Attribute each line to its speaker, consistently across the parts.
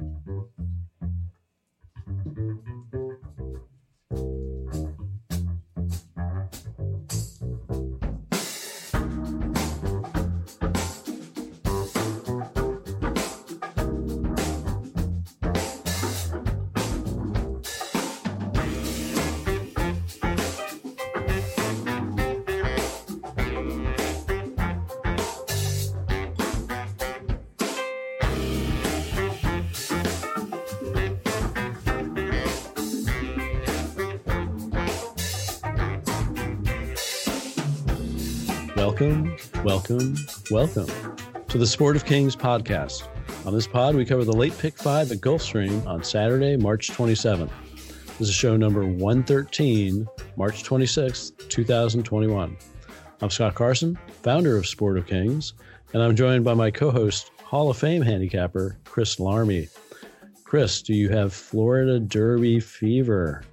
Speaker 1: Thank you. Welcome, welcome, welcome to the Sport of Kings podcast. On this pod, we cover the late pick five at Gulfstream on Saturday, March 27th. This is show number 113, March 26th, 2021. I'm Scott Carson, founder of Sport of Kings, and I'm joined by my co host, Hall of Fame handicapper, Chris Larmey. Chris, do you have Florida Derby fever?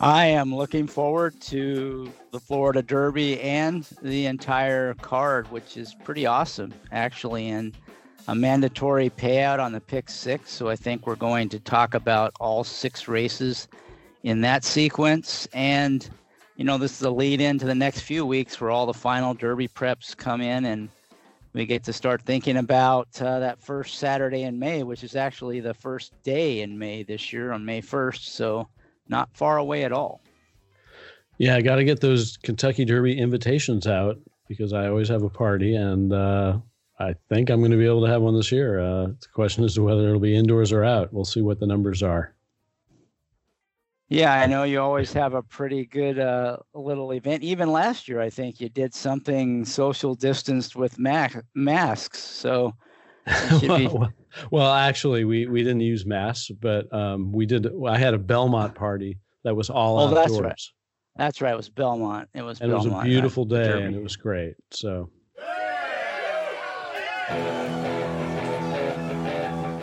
Speaker 2: I am looking forward to the Florida Derby and the entire card, which is pretty awesome, actually, and a mandatory payout on the pick six. So I think we're going to talk about all six races in that sequence. And, you know, this is a lead into the next few weeks where all the final Derby preps come in and we get to start thinking about uh, that first Saturday in May, which is actually the first day in May this year on May 1st. So, not far away at all.
Speaker 1: Yeah, I got to get those Kentucky Derby invitations out because I always have a party, and uh, I think I'm going to be able to have one this year. Uh, the question is whether it'll be indoors or out. We'll see what the numbers are.
Speaker 2: Yeah, I know you always have a pretty good uh, little event. Even last year, I think you did something social distanced with ma- masks. So,
Speaker 1: be... well, actually, we we didn't use masks, but um, we did. I had a Belmont party that was all oh, outdoors.
Speaker 2: That's right. That's right. It was Belmont. It was.
Speaker 1: And
Speaker 2: Belmont,
Speaker 1: it was a beautiful day, and it was great. So.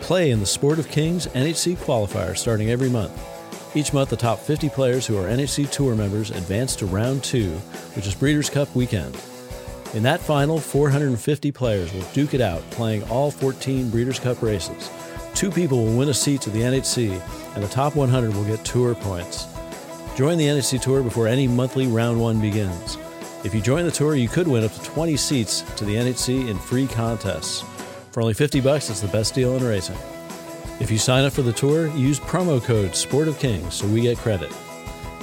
Speaker 1: Play in the Sport of Kings NHC qualifier starting every month. Each month, the top 50 players who are NHC Tour members advance to round two, which is Breeders' Cup weekend. In that final, 450 players will duke it out, playing all 14 Breeders' Cup races. Two people will win a seat to the NHC, and the top 100 will get tour points. Join the NHC Tour before any monthly round one begins. If you join the tour, you could win up to 20 seats to the NHC in free contests. For only 50 bucks, it's the best deal in racing. If you sign up for the tour, use promo code Sport of Kings so we get credit.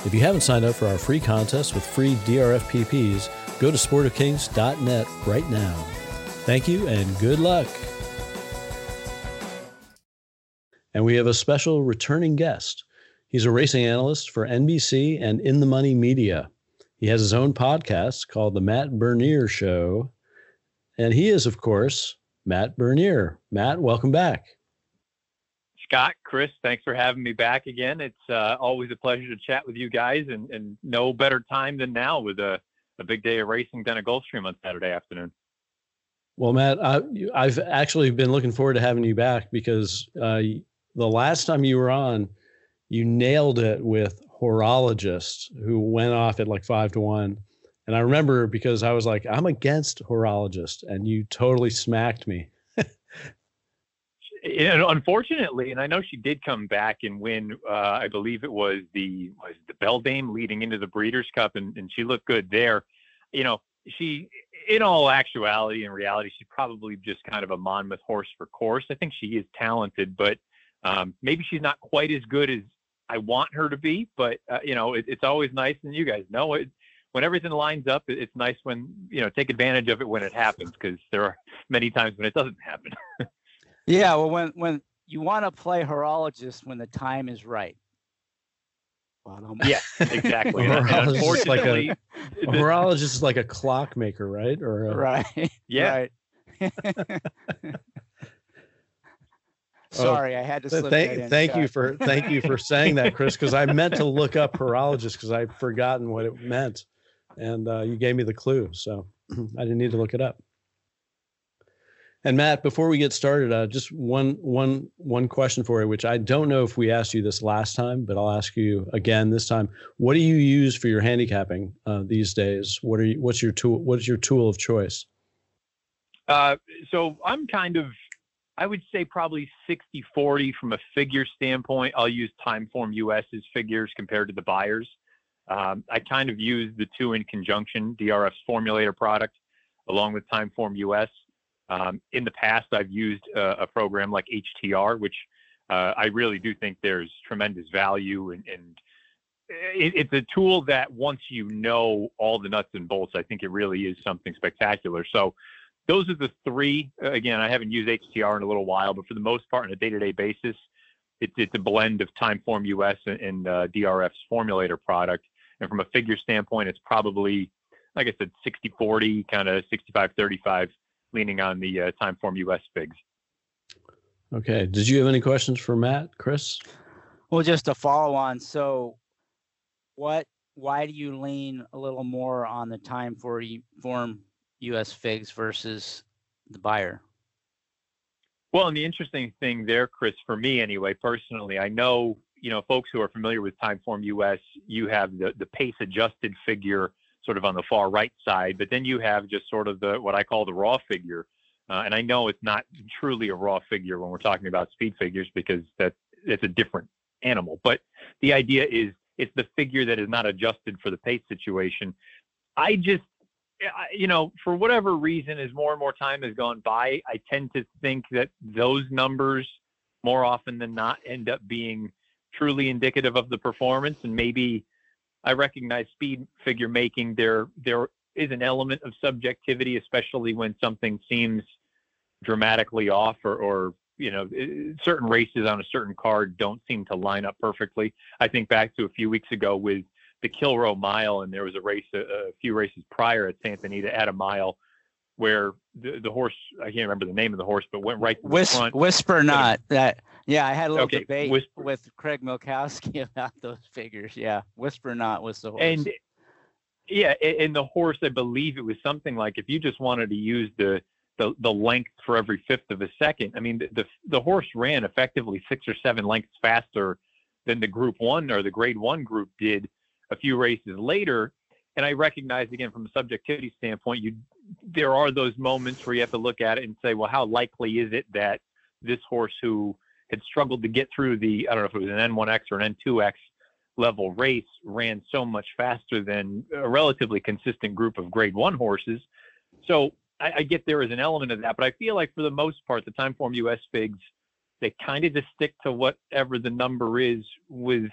Speaker 1: If you haven't signed up for our free contest with free DRFPPs, go to sportofkings.net right now. Thank you and good luck. And we have a special returning guest. He's a racing analyst for NBC and In the Money Media. He has his own podcast called The Matt Bernier Show. And he is, of course, Matt Bernier. Matt, welcome back.
Speaker 3: Scott, Chris, thanks for having me back again. It's uh, always a pleasure to chat with you guys, and, and no better time than now with a, a big day of racing down at Gulfstream on Saturday afternoon.
Speaker 1: Well, Matt, I, have actually been looking forward to having you back because uh, the last time you were on, you nailed it with horologist who went off at like five to one. And I remember because I was like, I'm against horologist, and you totally smacked me.
Speaker 3: And unfortunately, and I know she did come back and win. Uh, I believe it was the was the Beldame leading into the Breeders' Cup, and, and she looked good there. You know, she, in all actuality and reality, she's probably just kind of a Monmouth horse for course. I think she is talented, but um, maybe she's not quite as good as I want her to be, but uh, you know, it, it's always nice, and you guys know it. When everything lines up, it's nice when you know take advantage of it when it happens because there are many times when it doesn't happen.
Speaker 2: yeah, well, when when you want to play horologist when the time is right.
Speaker 3: Well, yeah, exactly.
Speaker 1: horologist, like a, a horologist is like a clockmaker, right? Or
Speaker 2: a, right?
Speaker 3: Yeah.
Speaker 2: Right. Oh, Sorry, I had to. Slip
Speaker 1: thank,
Speaker 2: in,
Speaker 1: thank you for thank you for saying that, Chris, because I meant to look up horologist because I'd forgotten what it meant, and uh, you gave me the clue, so I didn't need to look it up. And Matt, before we get started, uh, just one one one question for you, which I don't know if we asked you this last time, but I'll ask you again this time. What do you use for your handicapping uh, these days? What are you? What's your tool? What is your tool of choice?
Speaker 3: Uh, so I'm kind of I would say probably 60 40 from a figure standpoint. I'll use Timeform US's figures compared to the Beyers. Um, I kind of use the two in conjunction, DRF's formulator product along with Timeform US. Um, in the past, I've used a, a program like HTR, which uh, I really do think there's tremendous value and, and it, it's a tool that once you know all the nuts and bolts, I think it really is something spectacular. So those are the three. Again, I haven't used HTR in a little while, but for the most part, on a day-to-day basis, it's it's a blend of Timeform US and, and uh, DRF's formulator product. And from a figure standpoint, it's probably, like I said, 60-40, kind of 65-35, leaning on the uh, Timeform US figs.
Speaker 1: Okay. Did you have any questions for Matt, Chris?
Speaker 2: Well, just a follow on. So, what? Why do you lean a little more on the time for form U.S. figs versus the Beyer?
Speaker 3: Well, and the interesting thing there, Chris, for me anyway, personally, I know you know folks who are familiar with Timeform US. You have the the pace adjusted figure sort of on the far right side, but then you have just sort of the what I call the raw figure. Uh, and I know it's not truly a raw figure when we're talking about speed figures because that it's a different animal. But the idea is it's the figure that is not adjusted for the pace situation. I just you know, for whatever reason, as more and more time has gone by, I tend to think that those numbers more often than not end up being truly indicative of the performance. And maybe I recognize speed figure making. There, there is an element of subjectivity, especially when something seems dramatically off or, or you know, certain races on a certain card don't seem to line up perfectly. I think back to a few weeks ago with the Kilroe Mile, and there was a race a, a few races prior at Santa Anita at a mile where the, the horse I can't remember the name of the horse, but went right
Speaker 2: Whis-
Speaker 3: front.
Speaker 2: Whisper not that. Yeah, I had a little
Speaker 3: Okay,
Speaker 2: debate
Speaker 3: Whisper.
Speaker 2: with Craig Milkowski about those figures. Yeah, Whisper not was the horse.
Speaker 3: And yeah, and the horse, I believe it was something like if you just wanted to use the the, the length for every fifth of a second. I mean, the, the the horse ran effectively six or seven lengths faster than the Group One or the Grade One group did a few races later. And I recognize again from a subjectivity standpoint, you there are those moments where you have to look at it and say, well, how likely is it that this horse who had struggled to get through the I don't know if it was an N1X or an N2X level race ran so much faster than a relatively consistent group of grade one horses. So I, I get there is an element of that, but I feel like for the most part, the Timeform US figs, they kind of just stick to whatever the number is with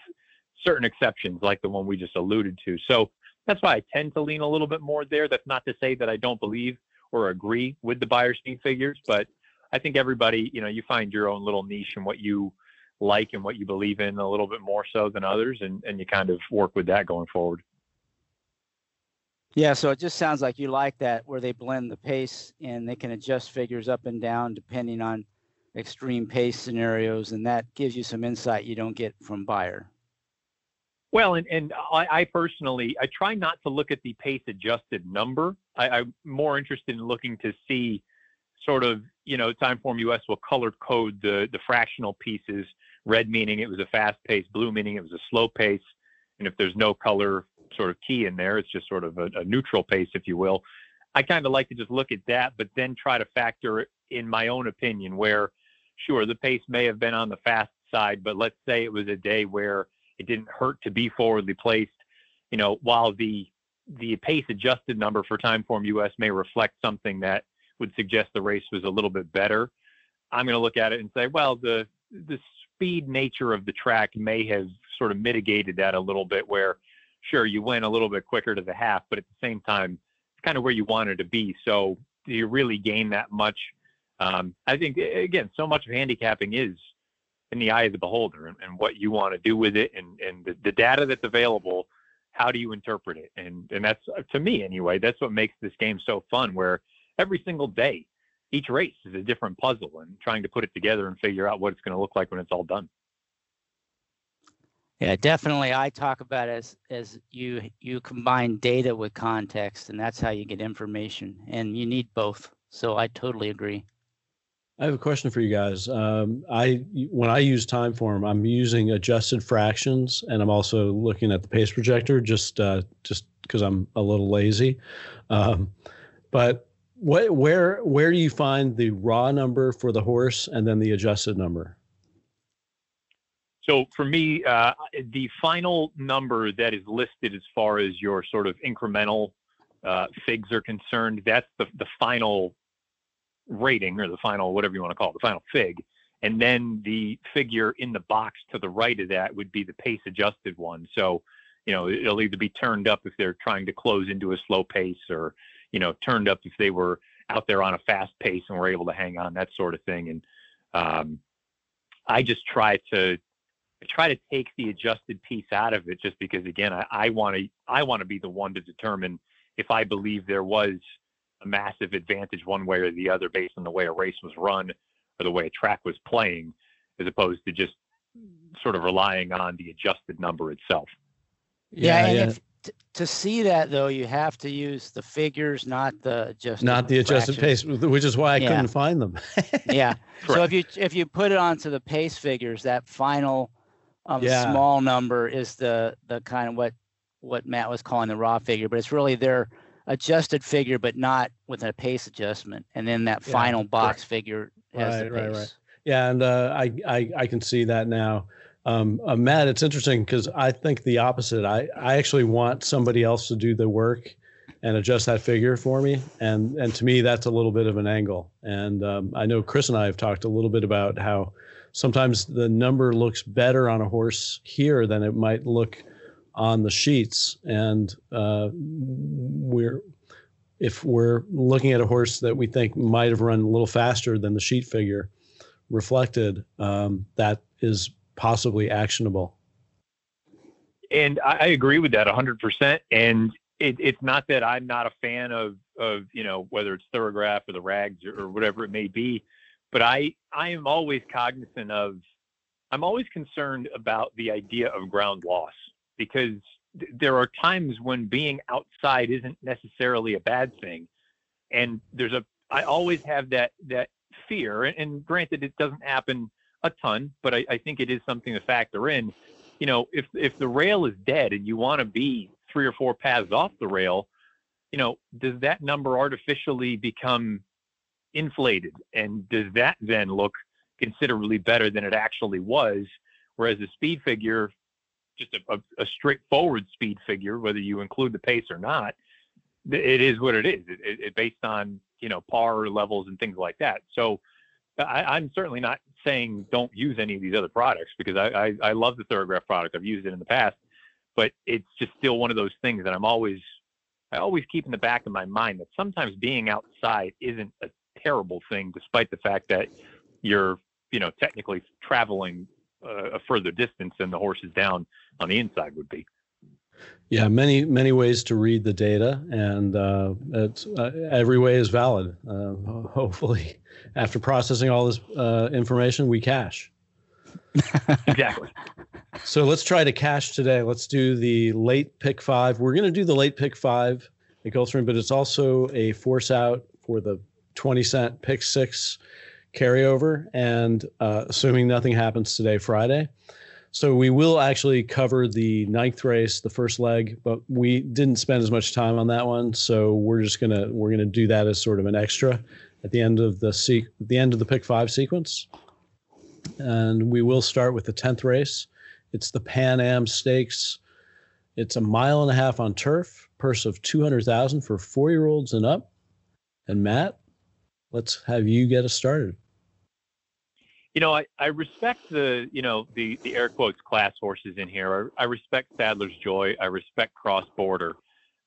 Speaker 3: certain exceptions like the one we just alluded to. So that's why I tend to lean a little bit more there. That's not to say that I don't believe or agree with the Beyer speed figures, but I think everybody, you know, you find your own little niche and what you like and what you believe in a little bit more so than others, and, and you kind of work with that going forward.
Speaker 2: yeah, so it just sounds like you like that where they blend the pace and they can adjust figures up and down depending on extreme pace scenarios, and that gives you some insight you don't get from Beyer.
Speaker 3: Well, and, and I, I personally, I try not to look at the pace adjusted number. I, I'm more interested in looking to see sort of, you know, Timeform US will color code the, the fractional pieces, red meaning it was a fast pace, blue meaning it was a slow pace. And if there's no color sort of key in there, it's just sort of a, a neutral pace, if you will. I kind of like to just look at that, but then try to factor in my own opinion where, sure, the pace may have been on the fast side, but let's say it was a day where it didn't hurt to be forwardly placed. You know, while the the pace adjusted number for Timeform US may reflect something that would suggest the race was a little bit better, I'm going to look at it and say, well, the the speed nature of the track may have sort of mitigated that a little bit. Where, sure, you went a little bit quicker to the half, but at the same time, it's kind of where you wanted to be. So, do you really gain that much? Um, I think again, so much of handicapping is in the eye of the beholder and, and what you want to do with it and, and the, the data that's available how do you interpret it and and that's to me anyway that's what makes this game so fun where every single day each race is a different puzzle and trying to put it together and figure out what it's going to look like when it's all done
Speaker 2: Yeah, definitely. I talk about as as you you combine data with context, and that's how you get information, and you need both. So I totally agree.
Speaker 1: I have a question for you guys. Um, I when I use Timeform, I'm using adjusted fractions, and I'm also looking at the pace projector just uh, just because I'm a little lazy. Um, but what where where do you find the raw number for the horse and then the adjusted number?
Speaker 3: So for me, uh, the final number that is listed as far as your sort of incremental uh, figs are concerned, that's the the final rating or the final whatever you want to call it, the final fig. And then the figure in the box to the right of that would be the pace adjusted one. So, you know, it'll either be turned up if they're trying to close into a slow pace or you know, turned up if they were out there on a fast pace and were able to hang on, that sort of thing. And um, I just try to I try to take the adjusted piece out of it, just because again, I want to I want to be the one to determine if I believe there was a massive advantage one way or the other based on the way a race was run or the way a track was playing, as opposed to just sort of relying on the adjusted number itself.
Speaker 2: Yeah, yeah. If, to see that though, you have to use the figures, not the just
Speaker 1: Not the adjusted pace, which is why I yeah. couldn't find them.
Speaker 2: yeah. Correct. So if you if you put it onto the pace figures, that final um, yeah. small number is the the kind of what what Matt was calling the raw figure, but it's really their adjusted figure, but not with a pace adjustment. And then that yeah, final box figure has right, the pace. Right, right.
Speaker 1: Yeah, and uh, I, I I can see that now. Um, uh, Matt, it's interesting because I think the opposite. I, I actually want somebody else to do the work and adjust that figure for me. And and to me, that's a little bit of an angle. And um, I know Chris and I have talked a little bit about how sometimes the number looks better on a horse here than it might look on the sheets. And uh, we're if we're looking at a horse that we think might have run a little faster than the sheet figure reflected, um, that is possibly actionable.
Speaker 3: And I, agree with that 100%. And it, it's not that I'm not a fan of, of you know, whether it's Thorograph or the Rags or, or whatever it may be, but I, I am always cognizant of, I'm always concerned about the idea of ground loss because th- there are times when being outside isn't necessarily a bad thing. And there's a, I always have that, that fear. And, and granted, it doesn't happen a ton, but I, I think it is something to factor in. You know, if if the rail is dead and you want to be three or four paths off the rail, you know, does that number artificially become inflated? And does that then look considerably better than it actually was? Whereas a speed figure, just a, a, a straightforward speed figure, whether you include the pace or not, it is what it is. It, it, it based on you know par levels and things like that. So I, am certainly not saying don't use any of these other products because I, I, I love the Thorograph product. I've used it in the past, but it's just still one of those things that I'm always I always keep in the back of my mind that sometimes being outside isn't a terrible thing, despite the fact that you're you know technically traveling uh, a further distance than the horses down on the inside would be.
Speaker 1: Yeah, many many ways to read the data, and uh, it's uh, every way is valid. Uh, hopefully, after processing all this uh, information, we cash.
Speaker 3: exactly.
Speaker 1: So let's try to cash today. Let's do the late pick five. We're going to do the late pick five at Gulfstream, but it's also a force out for the twenty cent pick six carryover. And uh, assuming nothing happens today, Friday so we will actually cover the ninth race, the first leg, but we didn't spend as much time on that one. So we're just gonna we're gonna do that as sort of an extra at the end of the se- the end of the pick five sequence. And we will start with the tenth race. It's the Pan Am Stakes. It's a mile and a half on turf, purse of two hundred thousand for four year olds and up. And Matt, let's have you get us started
Speaker 3: you know, I, I respect the, you know, the, the air quotes class horses in here. I, I respect Sadler's Joy. I respect Cross Border.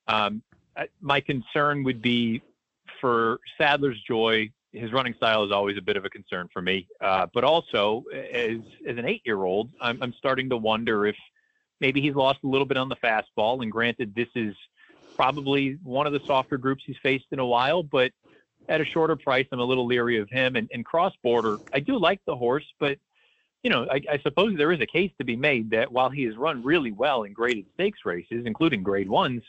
Speaker 3: Um, I, my concern would be for Sadler's Joy. His running style is always a bit of a concern for me. Uh, but also, as as an eight year old, I'm, I'm starting to wonder if maybe he's lost a little bit on the fastball. And granted, this is probably one of the softer groups he's faced in a while, but at a shorter price, I'm a little leery of him. And, and cross border, I do like the horse, but you know, I, I, suppose there is a case to be made that while he has run really well in graded stakes races, including grade ones,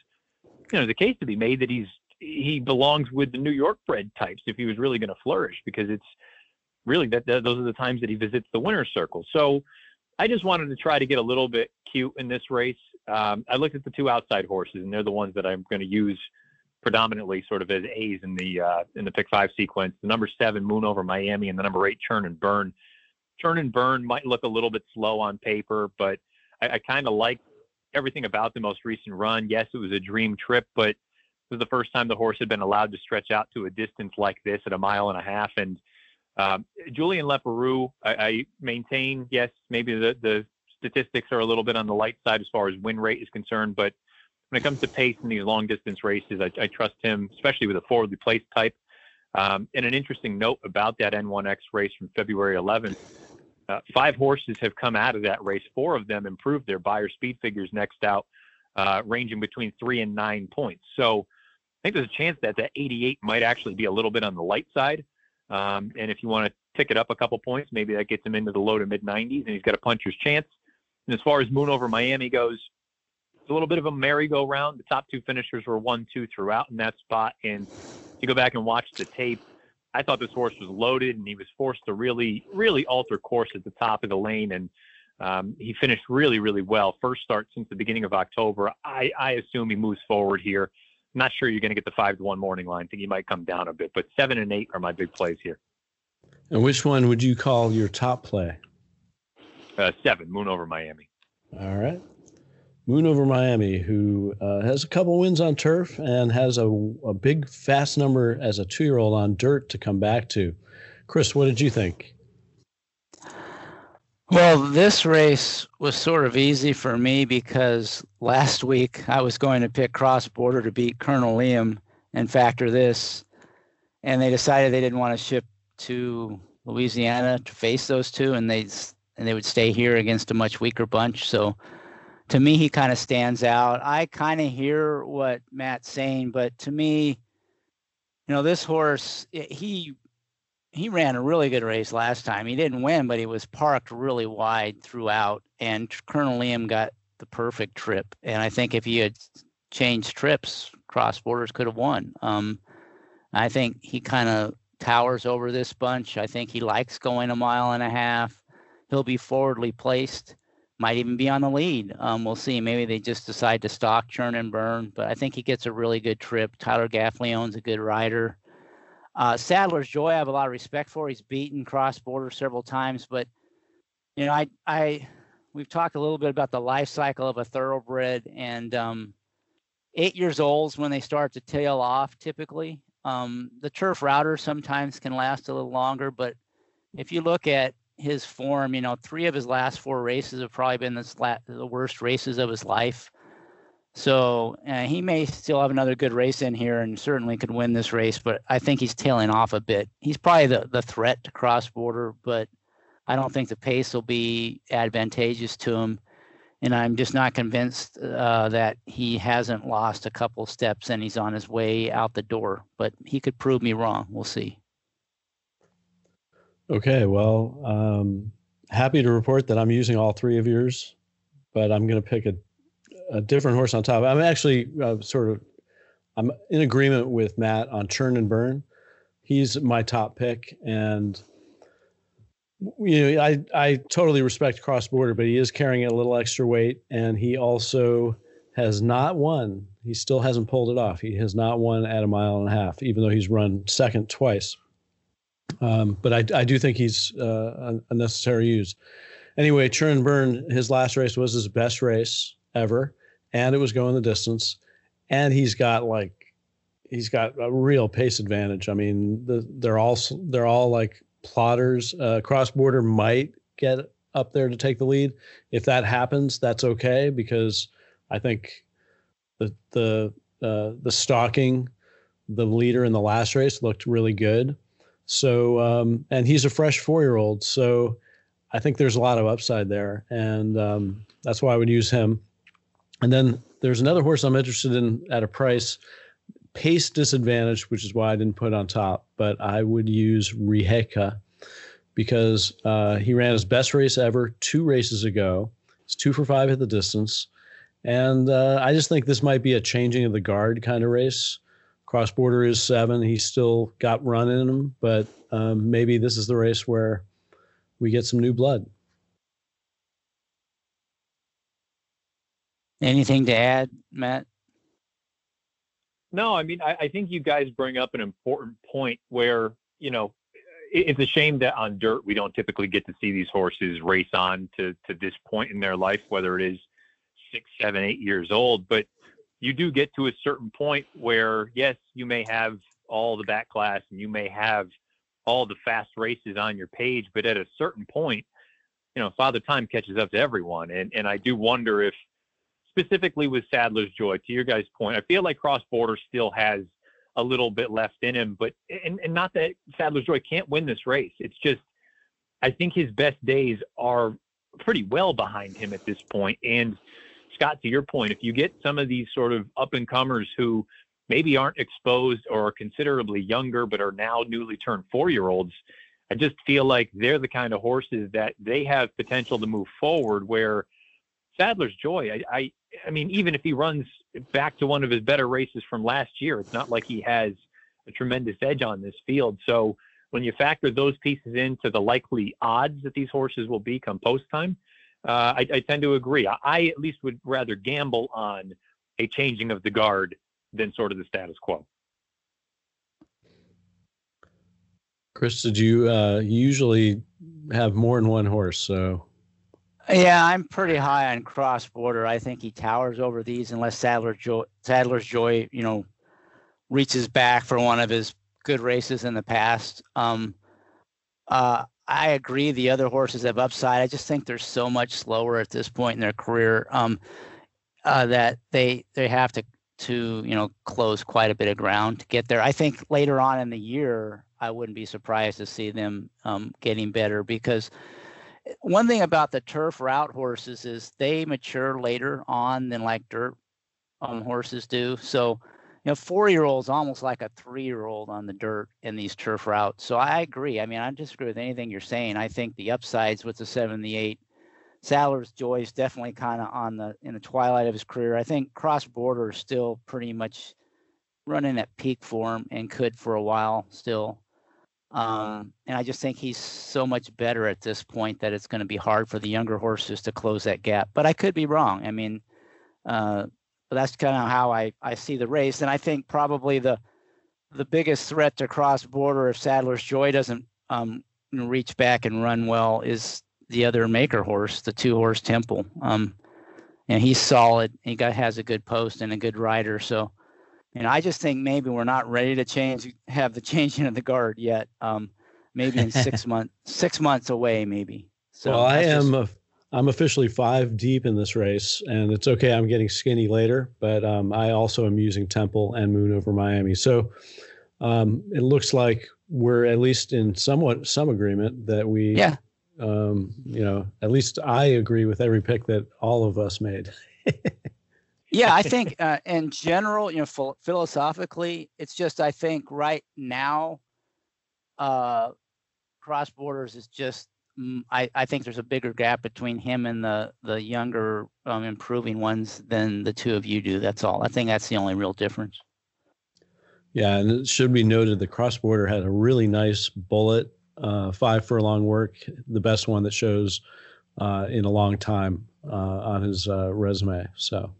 Speaker 3: you know, a case to be made that he's he belongs with the New York bred types if he was really going to flourish, because it's really that, that those are the times that he visits the winner's circle. So I just wanted to try to get a little bit cute in this race. Um, I looked at the two outside horses, and they're the ones that I'm going to use predominantly sort of as A's in the uh, in the pick five sequence. The number seven Moon over Miami and the number eight Churn and Burn. Churn and Burn might look a little bit slow on paper, but I, I kind of like everything about the most recent run. Yes, it was a dream trip, but it was the first time the horse had been allowed to stretch out to a distance like this at a mile and a half. And um, Julien Leparoux, I, I maintain, yes, maybe the, the statistics are a little bit on the light side as far as win rate is concerned, but when it comes to pace in these long distance races, I, I trust him, especially with a forwardly placed type. Um, and an interesting note about that N1X race from February 11th uh, five horses have come out of that race. Four of them improved their Beyer speed figures next out, uh, ranging between three and nine points. So I think there's a chance that that 88 might actually be a little bit on the light side. Um, and if you want to tick it up a couple points, maybe that gets him into the low to mid 90s, and he's got a puncher's chance. And as far as Moon over Miami goes, a little bit of a merry-go-round. The top two finishers were one, two throughout in that spot. And if you go back and watch the tape, I thought this horse was loaded, and he was forced to really, really alter course at the top of the lane. And um, he finished really, really well. First start since the beginning of October. I, I assume he moves forward here. I'm not sure you're going to get the five to one morning line. I think he might come down a bit, but seven and eight are my big plays here.
Speaker 1: And which one would you call your top play?
Speaker 3: Uh, seven, Moon over Miami.
Speaker 1: All right. Moon over Miami, who uh, has a couple wins on turf and has a, a big, fast number as a two year old on dirt to come back to. Chris, what did you think?
Speaker 2: Well, this race was sort of easy for me because last week I was going to pick cross border to beat Colonel Liam and factor this, and they decided they didn't want to ship to Louisiana to face those two, and they and they would stay here against a much weaker bunch. So to me, he kind of stands out. I kind of hear what Matt's saying, but to me, you know, this horse, he he ran a really good race last time. He didn't win, but he was parked really wide throughout, and Colonel Liam got the perfect trip. And I think if he had changed trips, cross borders could have won. Um, I think he kind of towers over this bunch. I think he likes going a mile and a half. He'll be forwardly placed might even be on the lead. Um, we'll see. Maybe they just decide to stock, churn, and burn. But I think he gets a really good trip. Tyler Gaffalione's a good rider. Uh, Sadler's Joy, I have a lot of respect for. He's beaten cross border several times, but you know, I, I, we've talked a little bit about the life cycle of a thoroughbred, and um, eight years old when they start to tail off. Typically, um, the turf router sometimes can last a little longer, but if you look at his form. You know, three of his last four races have probably been the, worst races of his life. So uh, he may still have another good race in here and certainly could win this race, but I think he's tailing off a bit. He's probably the, the threat to cross border, but I don't think the pace will be advantageous to him. And I'm just not convinced uh, that he hasn't lost a couple steps and he's on his way out the door. But he could prove me wrong. We'll see.
Speaker 1: Okay, well, um, happy to report that I'm using all three of yours, but I'm going to pick a, a different horse on top. I'm actually uh, sort of I'm in agreement with Matt on Churn and Burn. He's my top pick, and you know I I totally respect cross border, but he is carrying a little extra weight, and he also has not won. He still hasn't pulled it off. He has not won at a mile and a half, even though he's run second twice. Um, but I, I do think he's uh, a necessary use. Anyway, Churn Burn, his last race was his best race ever, and it was going the distance. And he's got like, he's got a real pace advantage. I mean, the, they're all they're all like plotters. Uh, cross border might get up there to take the lead. If that happens, that's okay because I think the the uh, the stalking the leader in the last race looked really good. So, um, and he's a fresh four year old. So I think there's a lot of upside there. And um, that's why I would use him. And then there's another horse I'm interested in at a price pace disadvantage, which is why I didn't put on top, but I would use Riheka because uh, he ran his best race ever two races ago. It's two for five at the distance. And uh, I just think this might be a changing of the guard kind of race. Cross border is seven. He's still got run in him, but um, maybe this is the race where we get some new blood.
Speaker 2: Anything to add, Matt?
Speaker 3: No, I mean, I, I think you guys bring up an important point where, you know, it's a shame that on dirt we don't typically get to see these horses race on to, to this point in their life, whether it is six, seven, eight years old. But you do get to a certain point where, yes, you may have all the back class and you may have all the fast races on your page, but at a certain point, you know, Father Time catches up to everyone. And and I do wonder if specifically with Sadler's Joy, to your guys' point, I feel like Cross Border still has a little bit left in him, but and, and not that Sadler's Joy can't win this race. It's just I think his best days are pretty well behind him at this point. And Scott, to your point, if you get some of these sort of up and comers who maybe aren't exposed or are considerably younger but are now newly turned four year olds, I just feel like they're the kind of horses that they have potential to move forward where Sadler's Joy, I, I, I mean, even if he runs back to one of his better races from last year, it's not like he has a tremendous edge on this field. So when you factor those pieces into the likely odds that these horses will be come post time, uh, I, I, tend to agree. I, I, at least would rather gamble on a changing of the guard than sort of the status quo.
Speaker 1: Chris, did you uh, usually have more than one horse? So
Speaker 2: yeah, I'm pretty high on cross border. I think he towers over these unless Sadler's Joy, Sadler's Joy, you know, reaches back for one of his good races in the past. Um, uh, I agree. The other horses have upside. I just think they're so much slower at this point in their career um, uh, that they they have to to you know close quite a bit of ground to get there. I think later on in the year, I wouldn't be surprised to see them um, getting better because one thing about the turf route horses is they mature later on than like dirt um, horses do. So, you know, four year olds almost like a three year old on the dirt in these turf routes. So I agree. I mean, I disagree with anything you're saying. I think the upsides with the seven, the eight, Sadler's Joy is definitely kind of on the in the twilight of his career. I think Cross Border is still pretty much running at peak form and could for a while still. Um, and I just think he's so much better at this point that it's going to be hard for the younger horses to close that gap. But I could be wrong. I mean, uh, that's kind of how I, I see the race. And I think probably the the biggest threat to cross border if Sadler's Joy doesn't um, reach back and run well is the other maker horse, the two horse Temple. Um, and he's solid. He got has a good post and a good rider. So and I just think maybe we're not ready to change, have the changing of the guard yet. Um, maybe in six months, six months away, maybe.
Speaker 1: So well, I am. Just... I'm officially five deep in this race, and it's okay. I'm getting skinny later, but um, I also am using Temple and Moon over Miami. So um, it looks like we're at least in somewhat some agreement that we,
Speaker 2: yeah,
Speaker 1: um, you know, at least I agree with every pick that all of us made.
Speaker 2: yeah, I think uh, in general, you know, philosophically, it's just I think right now, uh, cross borders is just I, I think there's a bigger gap between him and the the younger um, improving ones than the two of you do. That's all. I think that's the only real difference.
Speaker 1: Yeah, and it should be noted the cross border had a really nice bullet, uh, five furlong work, the best one that shows uh, in a long time uh, on his uh, resume. So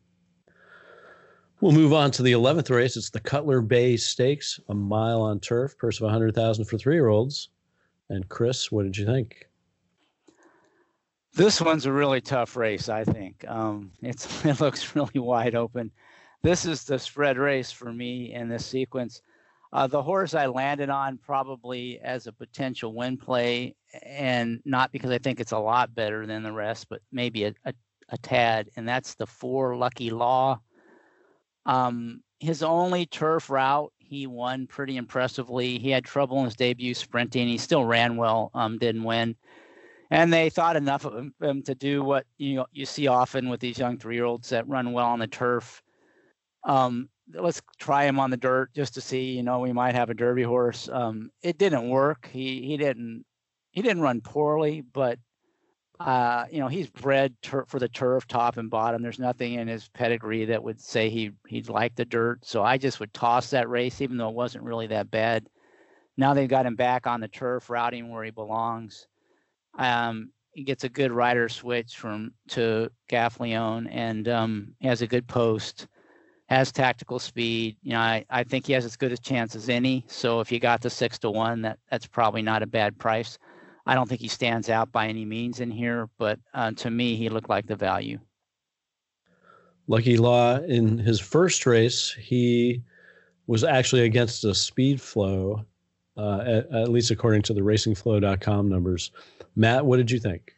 Speaker 1: We'll move on to the 11th race. It's the Cutler Bay Stakes, a mile on turf, purse of 100000 for three year olds. And Chris, what did you think?
Speaker 2: This one's a really tough race, I think. Um, it's it looks really wide open. This is the spread race for me in this sequence. Uh, the horse I landed on probably as a potential win play, and not because I think it's a lot better than the rest, but maybe a, a, a tad, and that's the four Lucky Law. Um, his only turf route, he won pretty impressively. He had trouble in his debut sprinting. He still ran well, um, didn't win. And they thought enough of him, him to do what you know you see often with these young three-year-olds that run well on the turf. Um, let's try him on the dirt just to see. You know, we might have a Derby horse. Um, it didn't work. He he didn't he didn't run poorly, but uh, you know, he's bred for the turf, top and bottom. There's nothing in his pedigree that would say he he'd like the dirt. So I just would toss that race, even though it wasn't really that bad. Now they've got him back on the turf, routing where he belongs. Um, he gets a good rider switch from to Gaffalione, and um, has a good post. has tactical speed. You know, I, I think he has as good a chance as any. So if you got the six to one, that that's probably not a bad price. I don't think he stands out by any means in here, but uh, to me, he looked like the value.
Speaker 1: Lucky Law in his first race, he was actually against a speed flow, uh, at, at, least according to the racingflow.com numbers. Matt, what did you think?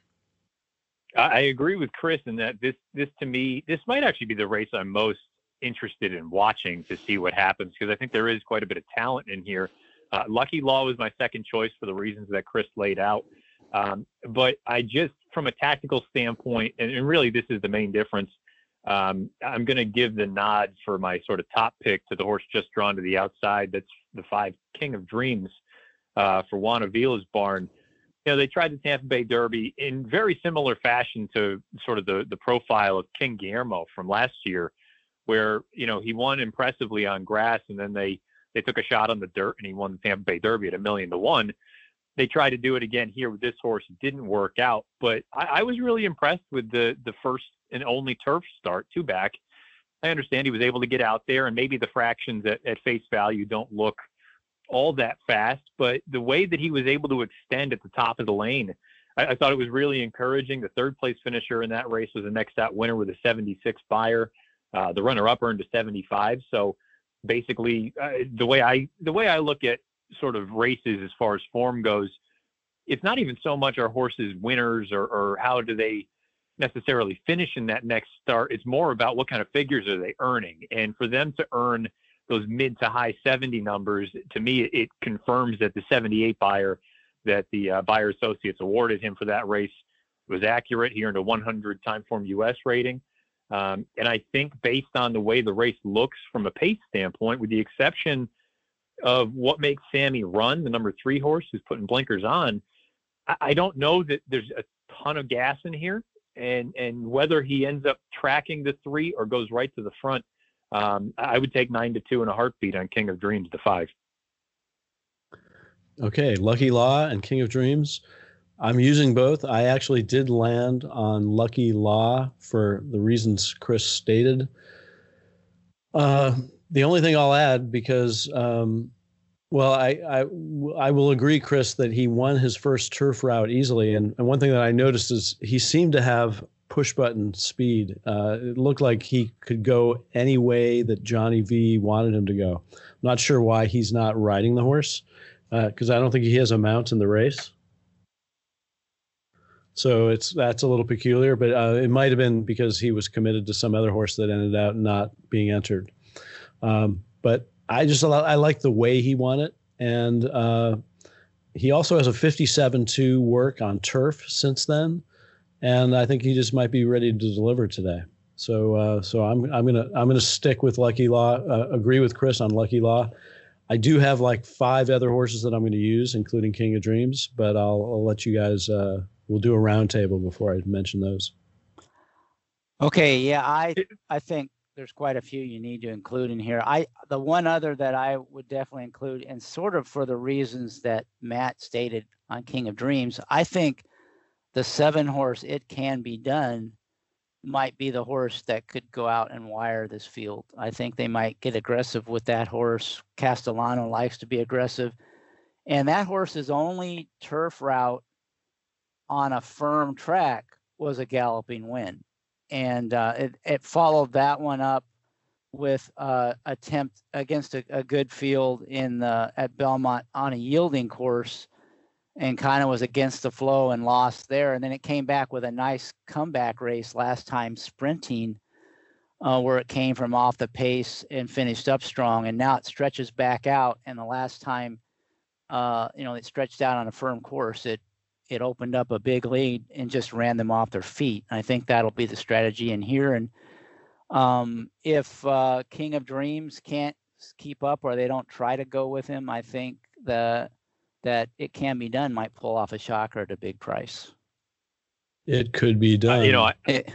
Speaker 3: I agree with Chris in that this this to me this might actually be the race I'm most interested in watching to see what happens because I think there is quite a bit of talent in here. Uh, Lucky Law was my second choice for the reasons that Chris laid out. Um, but I just, from a tactical standpoint, and, and really this is the main difference, um, I'm going to give the nod for my sort of top pick to the horse just drawn to the outside. That's the five King of Dreams uh, for Juan Avila's barn. You know, they tried the Tampa Bay Derby in very similar fashion to sort of the, the profile of King Guillermo from last year, where, you know, he won impressively on grass and then they, they took a shot on the dirt and he won the Tampa Bay Derby at a million to one. They tried to do it again here with this horse. It didn't work out, but I, I was really impressed with the the first and only turf start, two back. I understand he was able to get out there, and maybe the fractions at, at face value don't look all that fast, but the way that he was able to extend at the top of the lane, I, I thought it was really encouraging. The third place finisher in that race was the next out winner with a 76 Beyer. Uh, the runner up earned a 75. So basically, uh, the way I the way I look at sort of races as far as form goes, it's not even so much our horses winners or, or how do they necessarily finishing that next start. It's more about what kind of figures are they earning. And for them to earn those mid to high 70 numbers, to me, it confirms that the 78 Beyer that the uh, Beyer Associates awarded him for that race was accurate. He earned a 100 Timeform US rating. Um, and I think based on the way the race looks from a pace standpoint, with the exception of what makes Sammy run, the number three horse who's putting blinkers on, I, I don't know that there's a ton of gas in here and and whether he ends up tracking the three or goes right to the front, um, I would take nine to two in a heartbeat on King of Dreams to five.
Speaker 1: Okay, Lucky Law and King of Dreams. I'm using both. I actually did land on Lucky Law for the reasons Chris stated. Uh, the only thing I'll add, because um, well, I, I, I will agree, Chris, that he won his first turf route easily. And, and one thing that I noticed is he seemed to have push button speed. Uh, it looked like he could go any way that Johnny V wanted him to go. I'm not sure why he's not riding the horse because uh, I don't think he has a mount in the race. So it's that's a little peculiar, but uh, it might have been because he was committed to some other horse that ended up not being entered. Um, but I just I like the way he won it, and uh, he also has a 57-2 work on turf since then, and I think he just might be ready to deliver today. So uh, so I'm I'm gonna I'm gonna stick with Lucky Law. Uh, agree with Chris on Lucky Law. I do have like five other horses that I'm going to use, including King of Dreams, but I'll, I'll let you guys. Uh, we'll do a roundtable before I mention those.
Speaker 2: Okay, yeah, I I think there's quite a few you need to include in here. I the one other that I would definitely include, and sort of for the reasons that Matt stated on King of Dreams, I think the seven horse It Can Be Done might be the horse that could go out and wire this field. I think they might get aggressive with that horse. Castellano likes to be aggressive. And that horse's only turf route on a firm track was a galloping win and uh, it, it followed that one up with uh, attempt against a, a, good field in the at Belmont on a yielding course, and kind of was against the flow and lost there. And then it came back with a nice comeback race last time sprinting, uh, where it came from off the pace and finished up strong. And now it stretches back out. And the last time, uh, you know, it stretched out on a firm course, it it opened up a big lead and just ran them off their feet. I think that'll be the strategy in here. And um, if uh, King of Dreams can't keep up or they don't try to go with him, I think the that it can be done might pull off a shocker at a big price.
Speaker 1: It could be done.
Speaker 3: Uh, you know, it,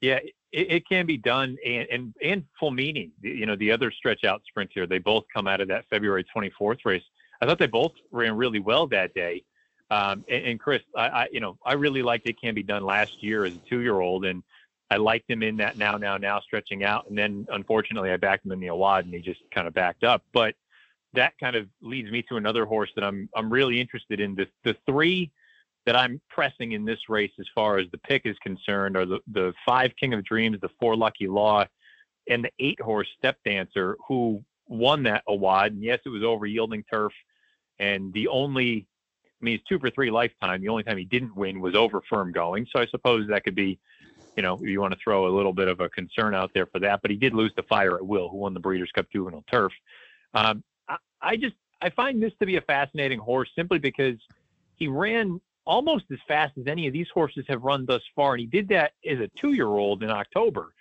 Speaker 3: yeah, it, it, can be done, and and and meaning. You know, the other stretch out sprint here. They both come out of that February 24th race. I thought they both ran really well that day. Um, and, and, Chris, I, I, you know, I really liked it can be done last year as a two-year-old, and I liked him in that now, now, now stretching out. And then unfortunately, I backed him in the Awad and he just kind of backed up. But that kind of leads me to another horse that I'm I'm really interested in. The the three that I'm pressing in this race as far as the pick is concerned are the the five King of Dreams, the four Lucky Law, and the eight horse Step Dancer, who won that Awad. And yes, it was over yielding turf, and the only I mean, he's two for three lifetime. The only time he didn't win was over firm going. So I suppose that could be you know, you want to throw a little bit of a concern out there for that. But he did lose to Fire at Will, who won the Breeders' Cup Juvenile Turf. Um, I, I just I find this to be a fascinating horse simply because he ran almost as fast as any of these horses have run thus far, and he did that as a two-year-old in October.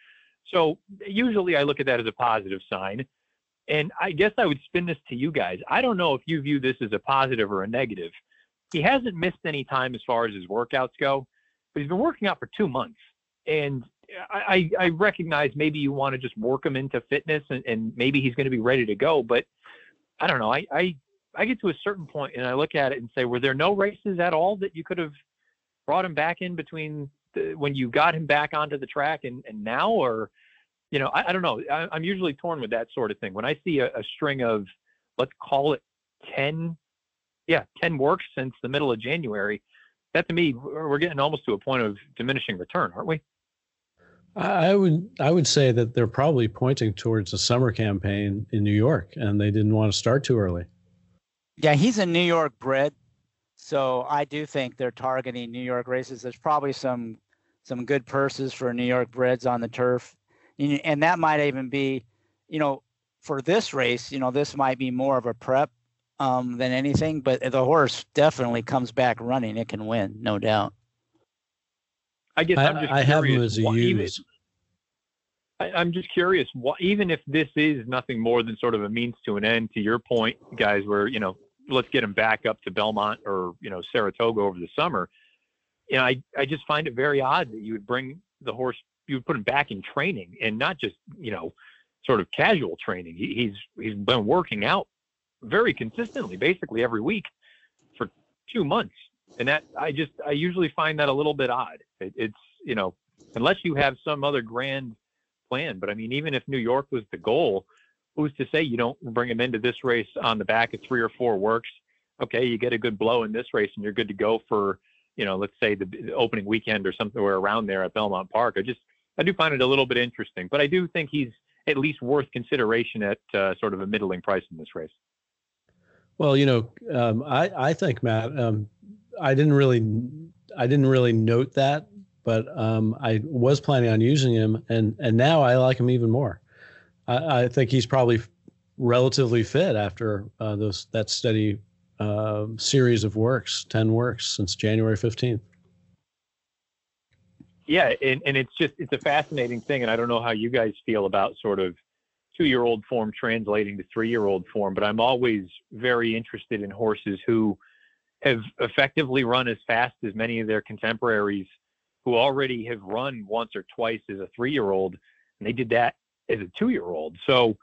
Speaker 3: So usually I look at that as a positive sign. And I guess I would spin this to you guys. I don't know if you view this as a positive or a negative. He hasn't missed any time as far as his workouts go, but he's been working out for two months and I, I recognize maybe you want to just work him into fitness and, and maybe he's going to be ready to go. But I don't know. I, I, I get to a certain point and I look at it and say, were there no races at all that you could have brought him back in between the, when you got him back onto the track and, and now, or, you know, I, I don't know. I, am usually torn with that sort of thing. When I see a, a string of, let's call it 10, yeah, 10 works since the middle of January, that to me, we're getting almost to a point of diminishing return, aren't we?
Speaker 1: I would I would say that they're probably pointing towards a summer campaign in New York, and they didn't want to start too early.
Speaker 2: Yeah, he's a New York bred, so I do think they're targeting New York races. There's probably some some good purses for New York breds on the turf, and that might even be, you know, for this race. You know, this might be more of a prep um, than anything, but the horse definitely comes back running. It can win, no doubt.
Speaker 3: I guess I, am just I have him
Speaker 1: as a use.
Speaker 3: I, I'm just curious. What, even if this is nothing more than sort of a means to an end, to your point, guys, where you know, let's get him back up to Belmont or you know Saratoga over the summer. You know, I I just find it very odd that you would bring the horse, you would put him back in training, and not just you know, sort of casual training. He, he's he's been working out very consistently, basically every week for two months. And that I just I usually find that a little bit odd. It, it's you know unless you have some other grand plan. But I mean, even if New York was the goal, who's to say you don't bring him into this race on the back of three or four works? Okay, you get a good blow in this race, and you're good to go for you know, let's say the, opening weekend or or around there at Belmont Park. I just I do find it a little bit interesting, but I do think he's at least worth consideration at uh, sort of a middling price in this race.
Speaker 1: Well, you know, um, I I think Matt, um, I didn't really I didn't really note that, but um, I was planning on using him, and and now I like him even more. I, I think he's probably relatively fit after uh, those that steady uh, series of works, ten works since January fifteenth.
Speaker 3: Yeah, and, and it's just it's a fascinating thing, and I don't know how you guys feel about sort of two year old form translating to three year old form, but I'm always very interested in horses who have effectively run as fast as many of their contemporaries who already have run once or twice as a three year old, and they did that as a two year old. So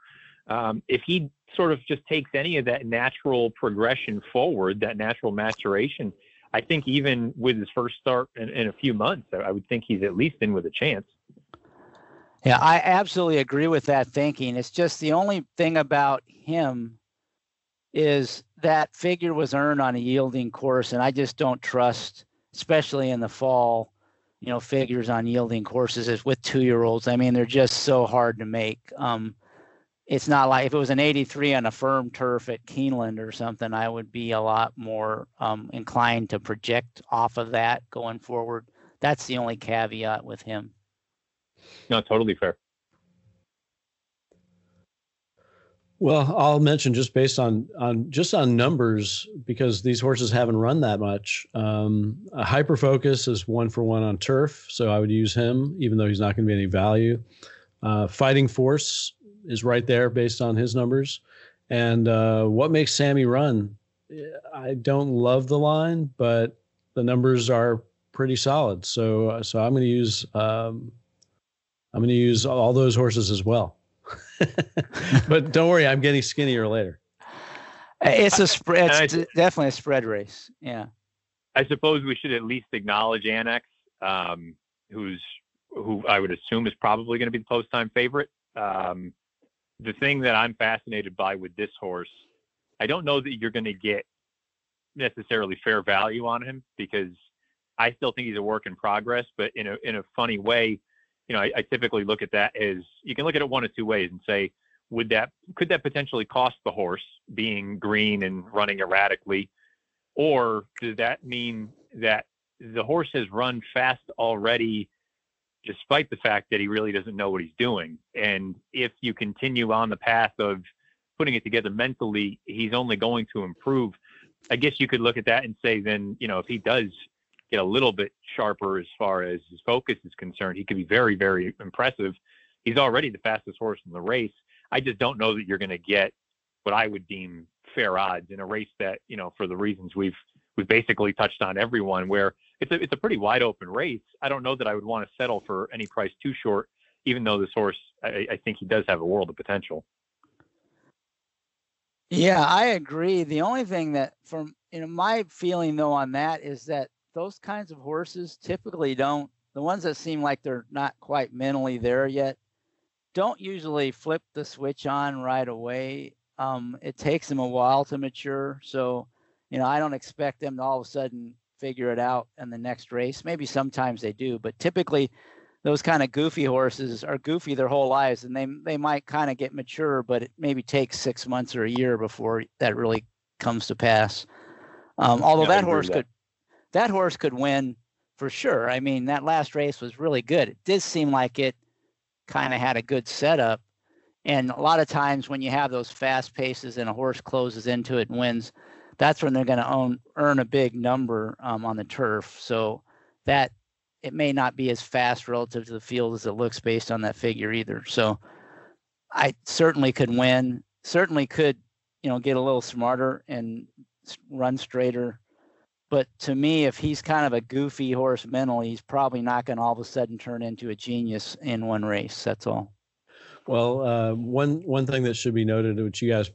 Speaker 3: um, if he sort of just takes any of that natural progression forward, that natural maturation, I think even with his first start in, in a few months, I would think he's at least in with a chance.
Speaker 2: Yeah, I absolutely agree with that thinking. It's just the only thing about him is that figure was earned on a yielding course, and I just don't trust, especially in the fall, you know, figures on yielding courses is with two year olds. I mean, they're just so hard to make. Um, it's not like if it was an 83 on a firm turf at Keeneland or something, I would be a lot more um, inclined to project off of that going forward. That's the only caveat with him.
Speaker 3: No, totally fair.
Speaker 1: Well, I'll mention just based on on just on numbers because these horses haven't run that much. Um, hyper focus is one for one on turf, so I would use him even though he's not going to be any value. Uh, Fighting Force is right there based on his numbers, and uh, what makes Sammy run? I don't love the line, but the numbers are pretty solid. So so I'm going to use um, I'm going to use all those horses as well. but don't worry, I'm getting skinnier later.
Speaker 2: It's a spread. It's I, definitely a spread race. Yeah.
Speaker 3: I suppose we should at least acknowledge Annex, um, who's who I would assume is probably going to be the post time favorite. Um, the thing that I'm fascinated by with this horse, I don't know that you're going to get necessarily fair value on him because I still think he's a work in progress. But in a in a funny way, you know, I, I typically look at that as you can look at it one of two ways and say, would that could that potentially cost the horse being green and running erratically, or does that mean that the horse has run fast already? despite the fact that he really doesn't know what he's doing. And if you continue on the path of putting it together mentally, he's only going to improve. I guess you could look at that and say, then, you know, if he does get a little bit sharper as far as his focus is concerned, he could be very, very impressive. He's already the fastest horse in the race. I just don't know that you're going to get what I would deem fair odds in a race that, you know, for the reasons we've we've basically touched on everyone where it's a it's a pretty wide open race. I don't know that I would want to settle for any price too short, even though this horse I, I think he does have a world of potential.
Speaker 2: Yeah, I agree. The only thing that from you know my feeling though on that is that those kinds of horses typically don't the ones that seem like they're not quite mentally there yet don't usually flip the switch on right away. Um, it takes them a while to mature. So, you know, I don't expect them to all of a sudden figure it out in the next race. Maybe sometimes they do, but typically those kind of goofy horses are goofy their whole lives and they they might kind of get mature, but it maybe takes six months or a year before that really comes to pass. Um, although yeah, that horse that. could that horse could win for sure. I mean, that last race was really good. It did seem like it kind of had a good setup. And a lot of times when you have those fast paces and a horse closes into it and wins, that's when they're going to earn a big number um, on the turf. So that it may not be as fast relative to the field as it looks based on that figure either. So I certainly could win. Certainly could, you know, get a little smarter and run straighter. But to me, if he's kind of a goofy horse mentally, he's probably not going to all of a sudden turn into a genius in one race. That's all.
Speaker 1: Well, uh, one one thing that should be noted, which you guys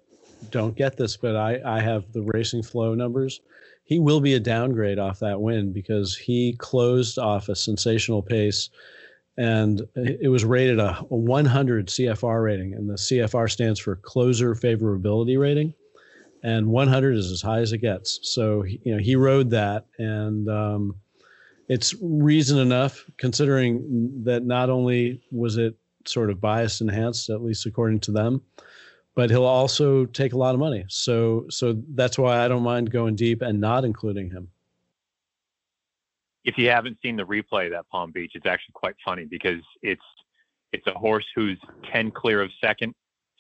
Speaker 1: don't get this, but I, I have the racing flow numbers. He will be a downgrade off that win because he closed off a sensational pace and it was rated a, a 100 CFR rating. And the CFR stands for closer favorability rating. And 100 is as high as it gets. So, you know, he rode that and, um, it's reason enough considering that not only was it sort of bias enhanced, at least according to them, but he'll also take a lot of money. So so that's why I don't mind going deep and not including him.
Speaker 3: If you haven't seen the replay of that Palm Beach, it's actually quite funny because it's it's a horse who's 10 clear of second,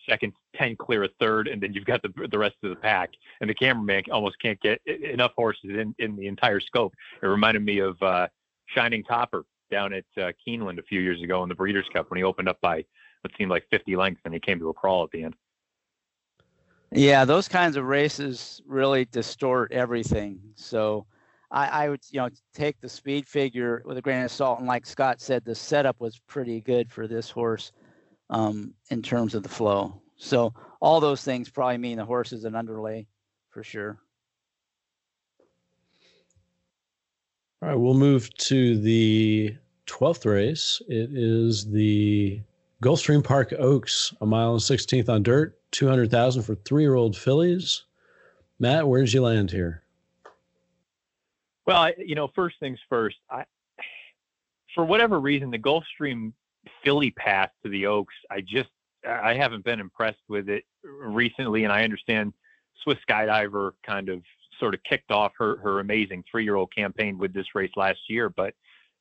Speaker 3: second 10 clear a third, and then you've got the the rest of the pack. And the cameraman almost can't get enough horses in, in the entire scope. It reminded me of uh, Shining Copper down at uh, Keeneland a few years ago in the Breeders' Cup when he opened up by what seemed like 50 lengths and he came to a crawl at the end.
Speaker 2: Yeah, those kinds of races really distort everything. So I, I, would, you know, take the speed figure with a grain of salt. And like Scott said, the setup was pretty good for this horse um, in terms of the flow. So all those things probably mean the horse is an underlay for sure.
Speaker 1: All right, we'll move to the 12th race. It is the Gulfstream Park Oaks, a mile and 16th on dirt, 200,000 for three year old fillies. Matt, where did you land here?
Speaker 3: Well, I, you know, first things first, I, for whatever reason, the Gulfstream filly path to the Oaks, I just, I haven't been impressed with it recently. And I understand Swiss Skydiver kind of sort of kicked off her, her amazing three year old campaign with this race last year. But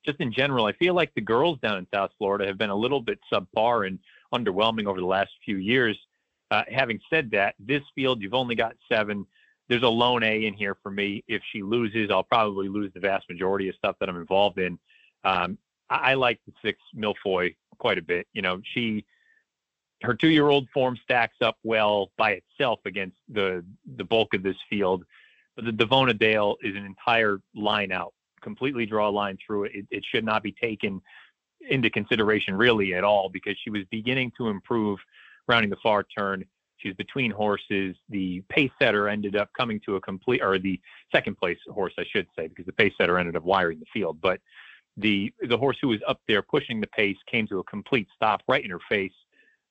Speaker 3: just in general, I feel like the girls down in South Florida have been a little bit subpar and underwhelming over the last few years. Uh, having said that, this field, you've only got seven. There's a lone A in here for me. If she loses, I'll probably lose the vast majority of stuff that I'm involved in. Um, I, I, like the six Milfoy quite a bit. You know, she, her two-year-old form stacks up well by itself against the the bulk of this field. But the Davona Dale is an entire line out completely draw a line through it. it. It should not be taken into consideration really at all because she was beginning to improve rounding the far turn. She was between horses. The pace setter ended up coming to a complete, or the second place horse, I should say, because the pace setter ended up wiring the field. But the the horse who was up there pushing the pace came to a complete stop right in her face.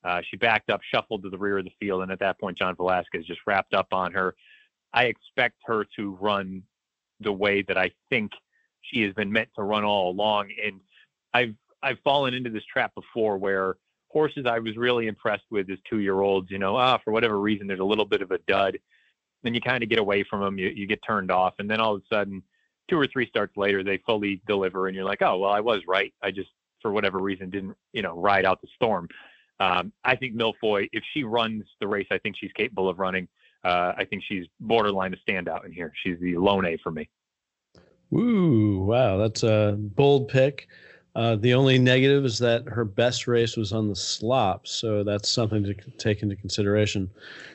Speaker 3: Uh, she backed up, shuffled to the rear of the field, and at that point, John Velazquez just wrapped up on her. I expect her to run the way that I think she has been meant to run all along. And I've I've fallen into this trap before where horses I was really impressed with as two year olds, you know, ah, for whatever reason, there's a little bit of a dud. Then you kind of get away from them, you, you get turned off, and then all of a sudden two or three starts later, they fully deliver, and you're like, oh well, I was right. I just for whatever reason didn't you know ride out the storm. Um, I think Milfoy, if she runs the race, I think she's capable of running. Uh, I think she's borderline a standout in here. She's the lone A for me.
Speaker 1: Woo! Wow, that's a bold pick. Uh, the only negative is that her best race was on the slop, so that's something to take into consideration.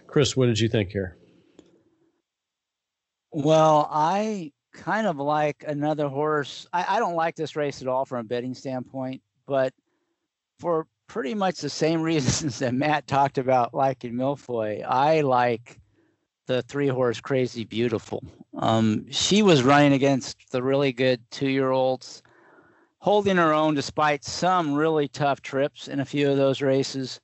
Speaker 1: Chris, what did you think here?
Speaker 2: Well, I kind of like another horse. I, I don't like this race at all from a betting standpoint, but for pretty much the same reasons that Matt talked about liking Milfoy, I like the three horse Crazy Beautiful. Um, she was running against the really good two year olds, holding her own despite some really tough trips in a few of those races.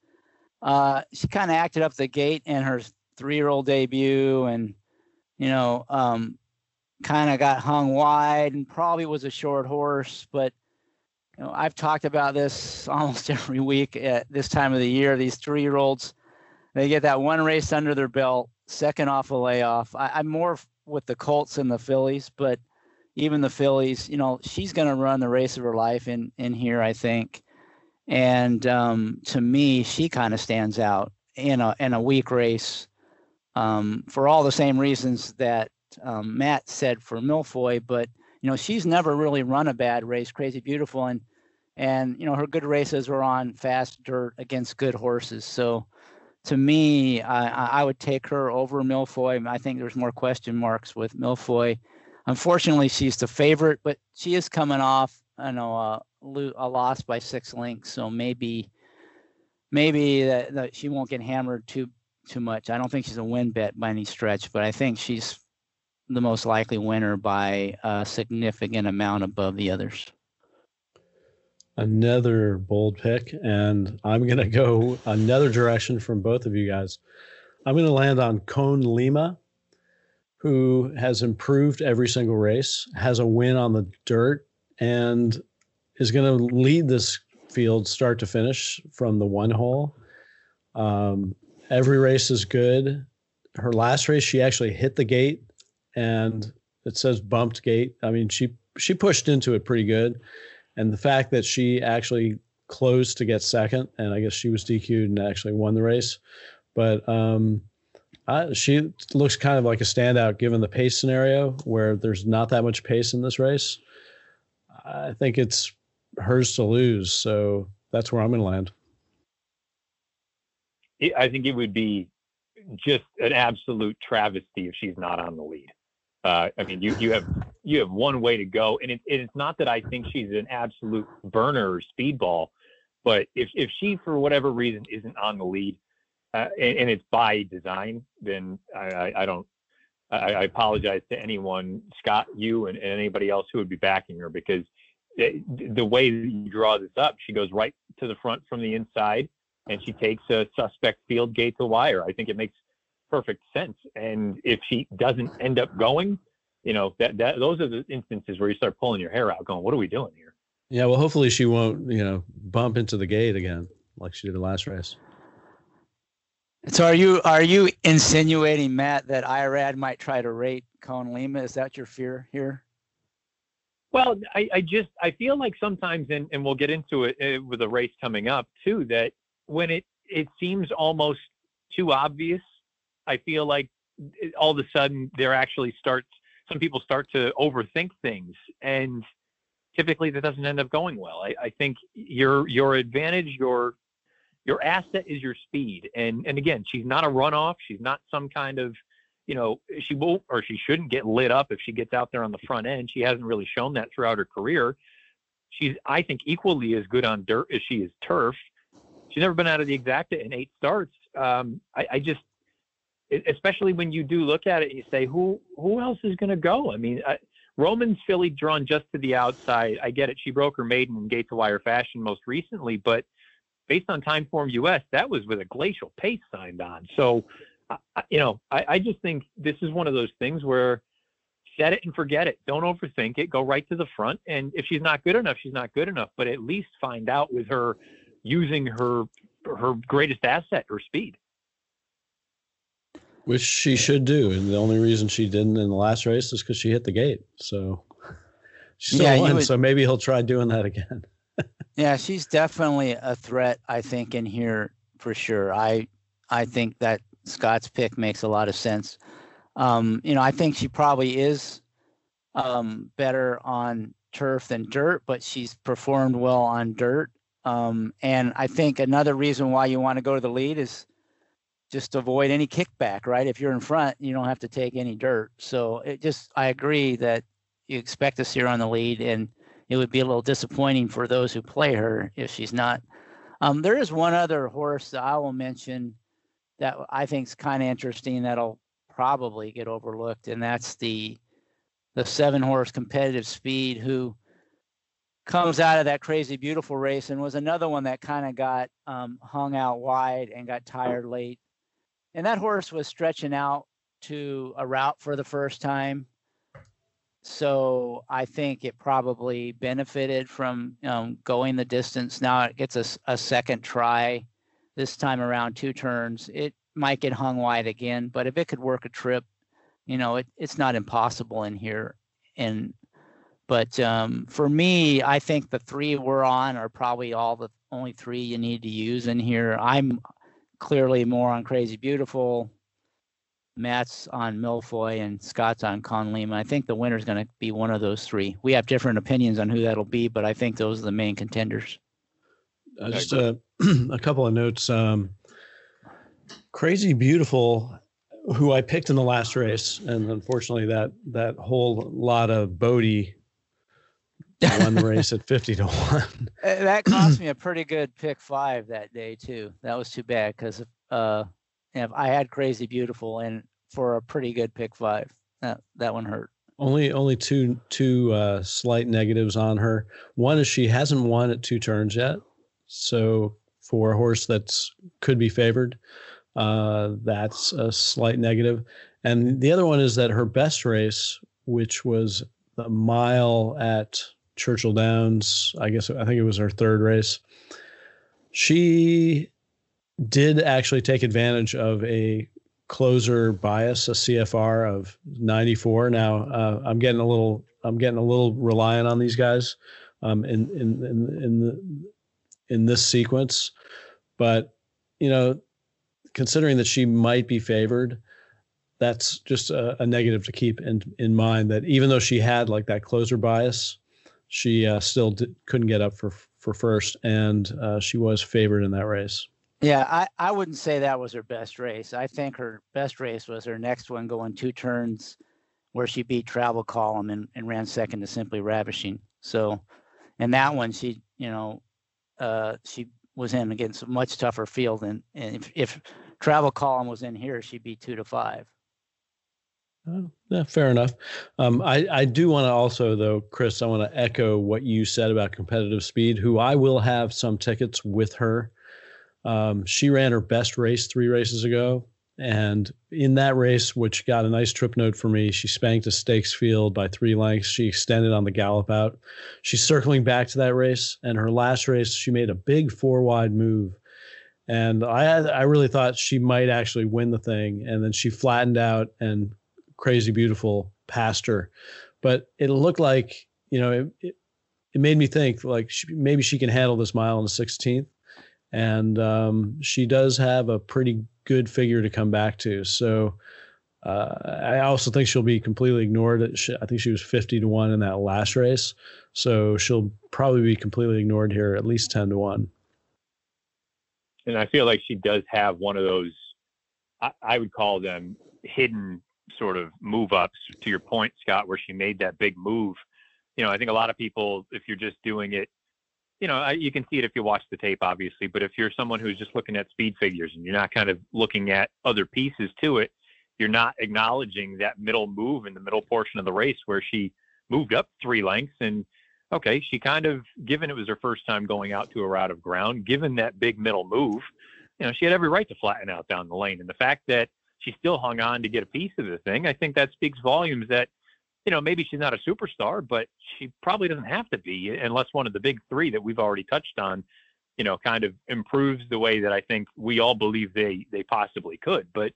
Speaker 2: Uh, she kind of acted up the gate in her three year old debut and, you know, um, kind of got hung wide and probably was a short horse. But you know, I've talked about this almost every week at this time of the year. These three year olds, they get that one race under their belt, second off a layoff. I, I'm more with the Colts and the fillies, but even the fillies, you know, she's going to run the race of her life in in here, I think. And um, to me, she kind of stands out in a in a weak race um, for all the same reasons that um, Matt said for Milfoy, but you know she's never really run a bad race. Crazy Beautiful, and and you know her good races were on fast dirt against good horses. So to me, I, I would take her over Milfoy. I think there's more question marks with Milfoy. Unfortunately, she's the favorite, but she is coming off you know a, a loss by six links, so maybe maybe that, that she won't get hammered too too much. I don't think she's a win bet by any stretch, but I think she's the most likely winner by a significant amount above the others.
Speaker 1: Another bold pick, and I'm going to go another direction from both of you guys. I'm going to land on Con Lima, who has improved every single race, has a win on the dirt, and is going to lead this field start to finish from the one hole. Um, every race is good. Her last race, she actually hit the gate and it says bumped gate. I mean, she she pushed into it pretty good, and the fact that she actually closed to get second, and I guess she was DQ'd and actually won the race, but um, I, she looks kind of like a standout given the pace scenario where there's not that much pace in this race. I think it's hers to lose, so that's where I'm going to land.
Speaker 3: I think it would be just an absolute travesty if she's not on the lead. Uh, I mean, you you have you have one way to go, and it, it's not that I think she's an absolute burner or speedball, but if if she for whatever reason isn't on the lead, uh, and, and, it's by design, then I, I, I don't. I, I, apologize to anyone, Scott, you, and, and, anybody else who would be backing her because the, the way you draw this up, she goes right to the front from the inside, and she takes a suspect field gate to wire. I think it makes perfect sense. And if she doesn't end up going, you know, that, that those are the instances where you start pulling your hair out, going, "What are we doing here?"
Speaker 1: Yeah, well, hopefully she won't, you know, bump into the gate again like she did the last race.
Speaker 2: So, are you are you insinuating, Matt, that IRAD might try to rate Con Lima? Is that your fear here?
Speaker 3: Well, I, I just I feel like sometimes, and, and we'll get into it uh, with a race coming up too, that when it it seems almost too obvious I feel like all of a sudden there actually starts some people start to overthink things and typically that doesn't end up going well. I, I think your your advantage, your your asset is your speed. And and again, she's not a runoff. She's not some kind of, you know, she won't or she shouldn't get lit up if she gets out there on the front end. She hasn't really shown that throughout her career. She's I think equally as good on dirt as she is turf. She's never been out of the exacta in eight starts. Um, I, I just especially when you do look at it and you say, who who else is going to go? I mean, I, Roman's filly drawn just to the outside. I get it. She broke her maiden in gate to wire fashion most recently, but based on Timeform US, that was with a glacial pace signed on. So, you know, I, I just think this is one of those things where set it and forget it. Don't overthink it. Go right to the front. And if she's not good enough, she's not good enough. But at least find out with her using her her greatest asset, her speed.
Speaker 1: Which she should do, and the only reason she didn't in the last race is because she hit the gate. So she still yeah, won. Would, so maybe he'll try doing that again.
Speaker 2: yeah, she's definitely a threat. I think in here for sure. I I think that Scott's pick makes a lot of sense. Um, you know, I think she probably is um, better on turf than dirt, but she's performed well on dirt. Um, and I think another reason why you want to go to the lead is just avoid any kickback, right? If you're in front, you don't have to take any dirt. So it just, I agree that you expect to see her on the lead, and it would be a little disappointing for those who play her if she's not. Um, there is one other horse that I will mention that I think is kind of interesting that'll probably get overlooked, and that's the the seven horse competitive speed who comes out of that crazy beautiful race and was another one that kind of got um, hung out wide and got tired late. And that horse was stretching out to a route for the first time. So I think it probably benefited from um, going the distance. Now it gets a, a second try this time around, two turns. It might get hung wide again, but if it could work a trip, you know, it, it's not impossible in here. And but um, for me, I think the three we're on are probably all the only three you need to use in here. I'm clearly more on Crazy Beautiful. Matt's on Milfoy and Scott's on Con Lima. I think the winner's going to be one of those three. We have different opinions on who that'll be, but I think those are the main contenders.
Speaker 1: Uh, just a, a couple of notes. Um, Crazy Beautiful, who I picked in the last race, and unfortunately that that whole lot of Bodie won the race at 50 to 1.
Speaker 2: Uh, that cost me a pretty good pick five that day, too. That was too bad because uh, I had Crazy Beautiful and for a pretty good pick five. That, that one hurt.
Speaker 1: Only only two two uh, slight negatives on her. One is she hasn't won at two turns yet. So for a horse that's could be favored, uh, that's a slight negative. And the other one is that her best race, which was the mile at Churchill Downs. I guess I think it was her third race. She did actually take advantage of a closer bias, a CFR of 94. Now uh, I'm getting a little I'm getting a little reliant on these guys um, in, in in in the in this sequence, but you know, considering that she might be favored, that's just a, a negative to keep in in mind. That even though she had like that closer bias, she uh, still couldn't get up for for first, and uh, she was favored in that race.
Speaker 2: Yeah, I, I wouldn't say that was her best race. I think her best race was her next one going two turns where she beat Travel Column and, and ran second to Simply Ravishing. So, and that one, she, you know, uh, she was in against a much tougher field. And, and if, if Travel Column was in here, she'd be two to five.
Speaker 1: Uh, yeah, fair enough. Um, I, I do want to also, though, Chris, I want to echo what you said about competitive speed, who I will have some tickets with her. Um, she ran her best race three races ago. And in that race, which got a nice trip note for me, she spanked a stakes field by three lengths. She extended on the gallop out. She's circling back to that race. And her last race, she made a big four wide move. And I I really thought she might actually win the thing. And then she flattened out and crazy beautiful pastor, but it looked like you know it, it, it made me think like she, maybe she can handle this mile on the 16th, and um, she does have a pretty good figure to come back to. So uh, I also think she'll be completely ignored. I think she was 50 to one in that last race, so she'll probably be completely ignored here, at least 10 to one.
Speaker 3: And I feel like she does have one of those. I, I would call them hidden sort of move ups to your point, Scott, where she made that big move. You know, I think a lot of people, if you're just doing it, you know, you can see it if you watch the tape, obviously. But if you're someone who's just looking at speed figures and you're not kind of looking at other pieces to it, you're not acknowledging that middle move in the middle portion of the race where she moved up three lengths. And okay, she kind of, given it was her first time going out to a route of ground, given that big middle move, you know, she had every right to flatten out down the lane. And the fact that she still hung on to get a piece of the thing, I think that speaks volumes that, you know, maybe she's not a superstar, but she probably doesn't have to be unless one of the big three that we've already touched on, you know, kind of improves the way that I think we all believe they they possibly could. But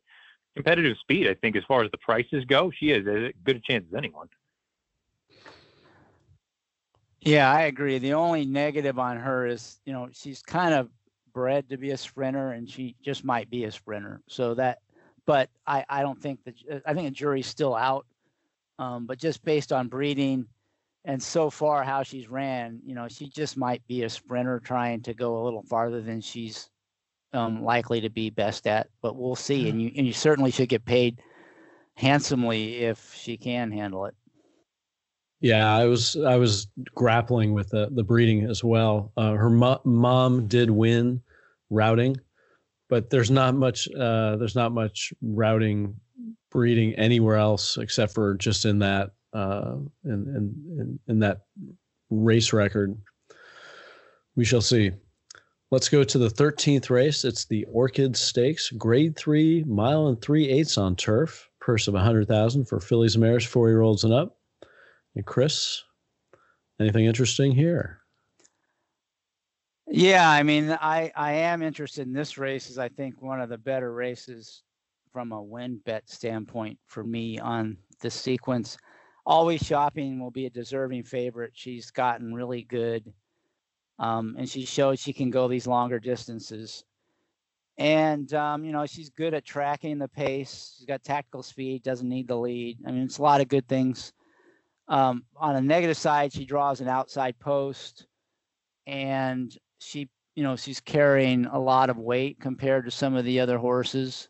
Speaker 3: competitive speed, I think, as far as the prices go, she has as good a chance as anyone.
Speaker 2: Yeah, I agree. The only negative on her is, you know, she's kind of bred to be a sprinter and she just might be a sprinter. So that, but I, I don't think that, I think the jury's still out. Um, but just based on breeding and so far how she's ran, you know, she just might be a sprinter trying to go a little farther than she's um, likely to be best at. But we'll see. And you, and you certainly should get paid handsomely if she can handle it.
Speaker 1: Yeah, I was I was grappling with the the breeding as well. Uh, her mo- mom did win routing, but there's not much uh, there's not much routing breeding anywhere else except for just in that uh, in, in in in that race record. We shall see. Let's go to the 13th race. It's the Orchid Stakes, Grade Three, mile and three eighths on turf. Purse of a hundred thousand for fillies, and mares, four year olds and up. And Chris, anything interesting here?
Speaker 2: Yeah, I mean, I I am interested in this race. Is I think one of the better races from a win bet standpoint for me on the sequence. Always shopping will be a deserving favorite. She's gotten really good, um, and she showed she can go these longer distances. And um, you know, she's good at tracking the pace. She's got tactical speed. Doesn't need the lead. I mean, it's a lot of good things um, on a negative side, she draws an outside post, and she, you know, she's carrying a lot of weight compared to some of the other horses.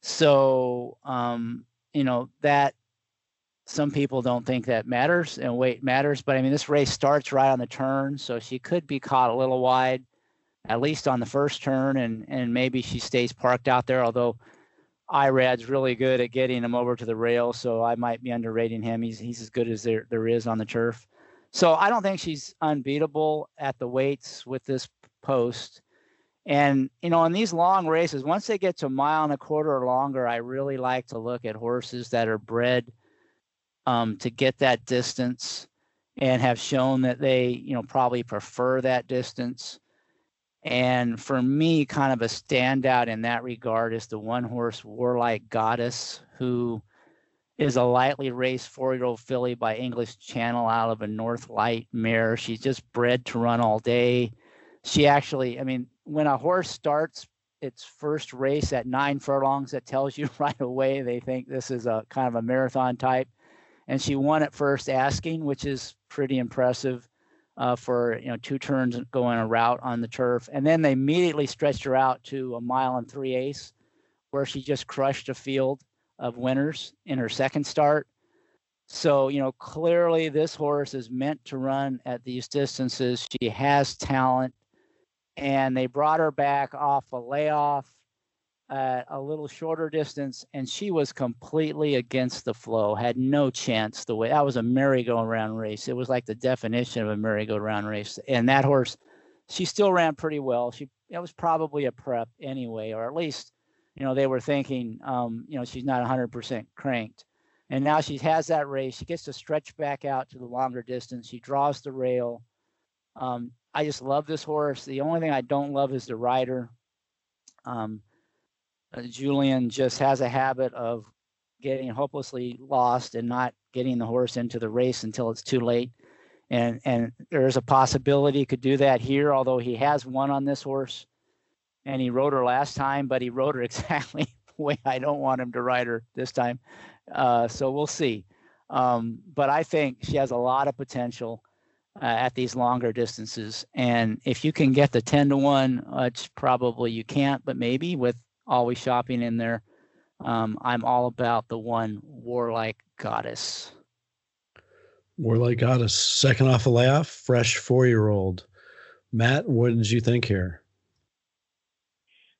Speaker 2: So, um, you know, that some people don't think that matters and weight matters, but I mean, this race starts right on the turn, so she could be caught a little wide, at least on the first turn, and and maybe she stays parked out there. Although Irad's really good at getting him over to the rail, so I might be underrating him. He's he's as good as there there is on the turf. So I don't think she's unbeatable at the weights with this post. And you know, in these long races, once they get to a mile and a quarter or longer, I really like to look at horses that are bred um, to get that distance and have shown that they, you know, probably prefer that distance. And for me, kind of a standout in that regard is the one horse Warlike Goddess, who is a lightly raced four year old filly by English Channel out of a North Light mare. She's just bred to run all day. She actually, I mean, when a horse starts its first race at nine furlongs, that tells you right away they think this is a kind of a marathon type. And she won at first asking, which is pretty impressive uh, for you know two turns going a route on the turf, and then they immediately stretched her out to a mile and three eighths, where she just crushed a field of winners in her second start. So you know clearly this horse is meant to run at these distances. She has talent, and they brought her back off a layoff at a little shorter distance, and she was completely against the flow, had no chance. The way that was a merry-go-round race. It was like the definition of a merry-go-round race. And that horse, she still ran pretty well. She it was probably a prep anyway, or at least, you know, they were thinking, um, you know, she's not 100% cranked. And now she has that race. She gets to stretch back out to the longer distance. She draws the rail. Um, I just love this horse. The only thing I don't love is the rider. Um, uh, Julien just has a habit of getting hopelessly lost and not getting the horse into the race until it's too late. And and there's a possibility he could do that here, although he has won on this horse, and he wrote her last time, but he wrote her exactly the way I don't want him to write her this time. Uh, so we'll see. Um, but I think she has a lot of potential uh, at these longer distances, and if you can get the ten to one, which probably you can't, but maybe with always shopping in there. Um, I'm all about the one Warlike Goddess.
Speaker 1: Warlike Goddess, second off a layoff, fresh four year old. Matt, what did you think here?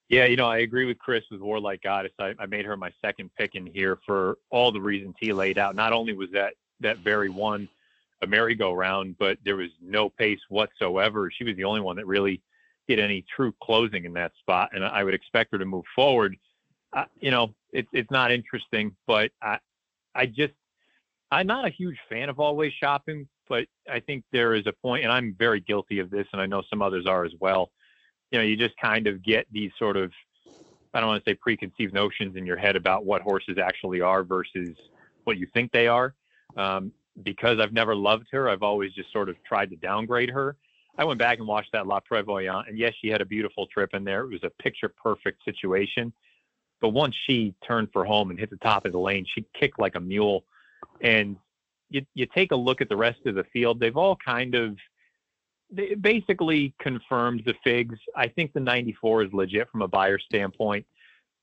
Speaker 3: Yeah, you know, I agree with Chris with Warlike Goddess. I, I made her my second pick in here for all the reasons he laid out. Not only was that that very one a merry-go-round, but there was no pace whatsoever. She was the only one that really did any true closing in that spot, and I would expect her to move forward. Uh, you know, it's it's not interesting, but I I just I'm not a huge fan of always shopping, but I think there is a point, and I'm very guilty of this, and I know some others are as well. You know, you just kind of get these sort of I don't want to say preconceived notions in your head about what horses actually are versus what you think they are. Um, because I've never loved her, I've always just sort of tried to downgrade her. I went back and watched that La Prevoyante, and yes, she had a beautiful trip in there. It was a picture perfect situation. But once she turned for home and hit the top of the lane, she kicked like a mule. And you, you take a look at the rest of the field, they've all kind of they basically confirmed the figs. I think the 94 is legit from a Beyer standpoint.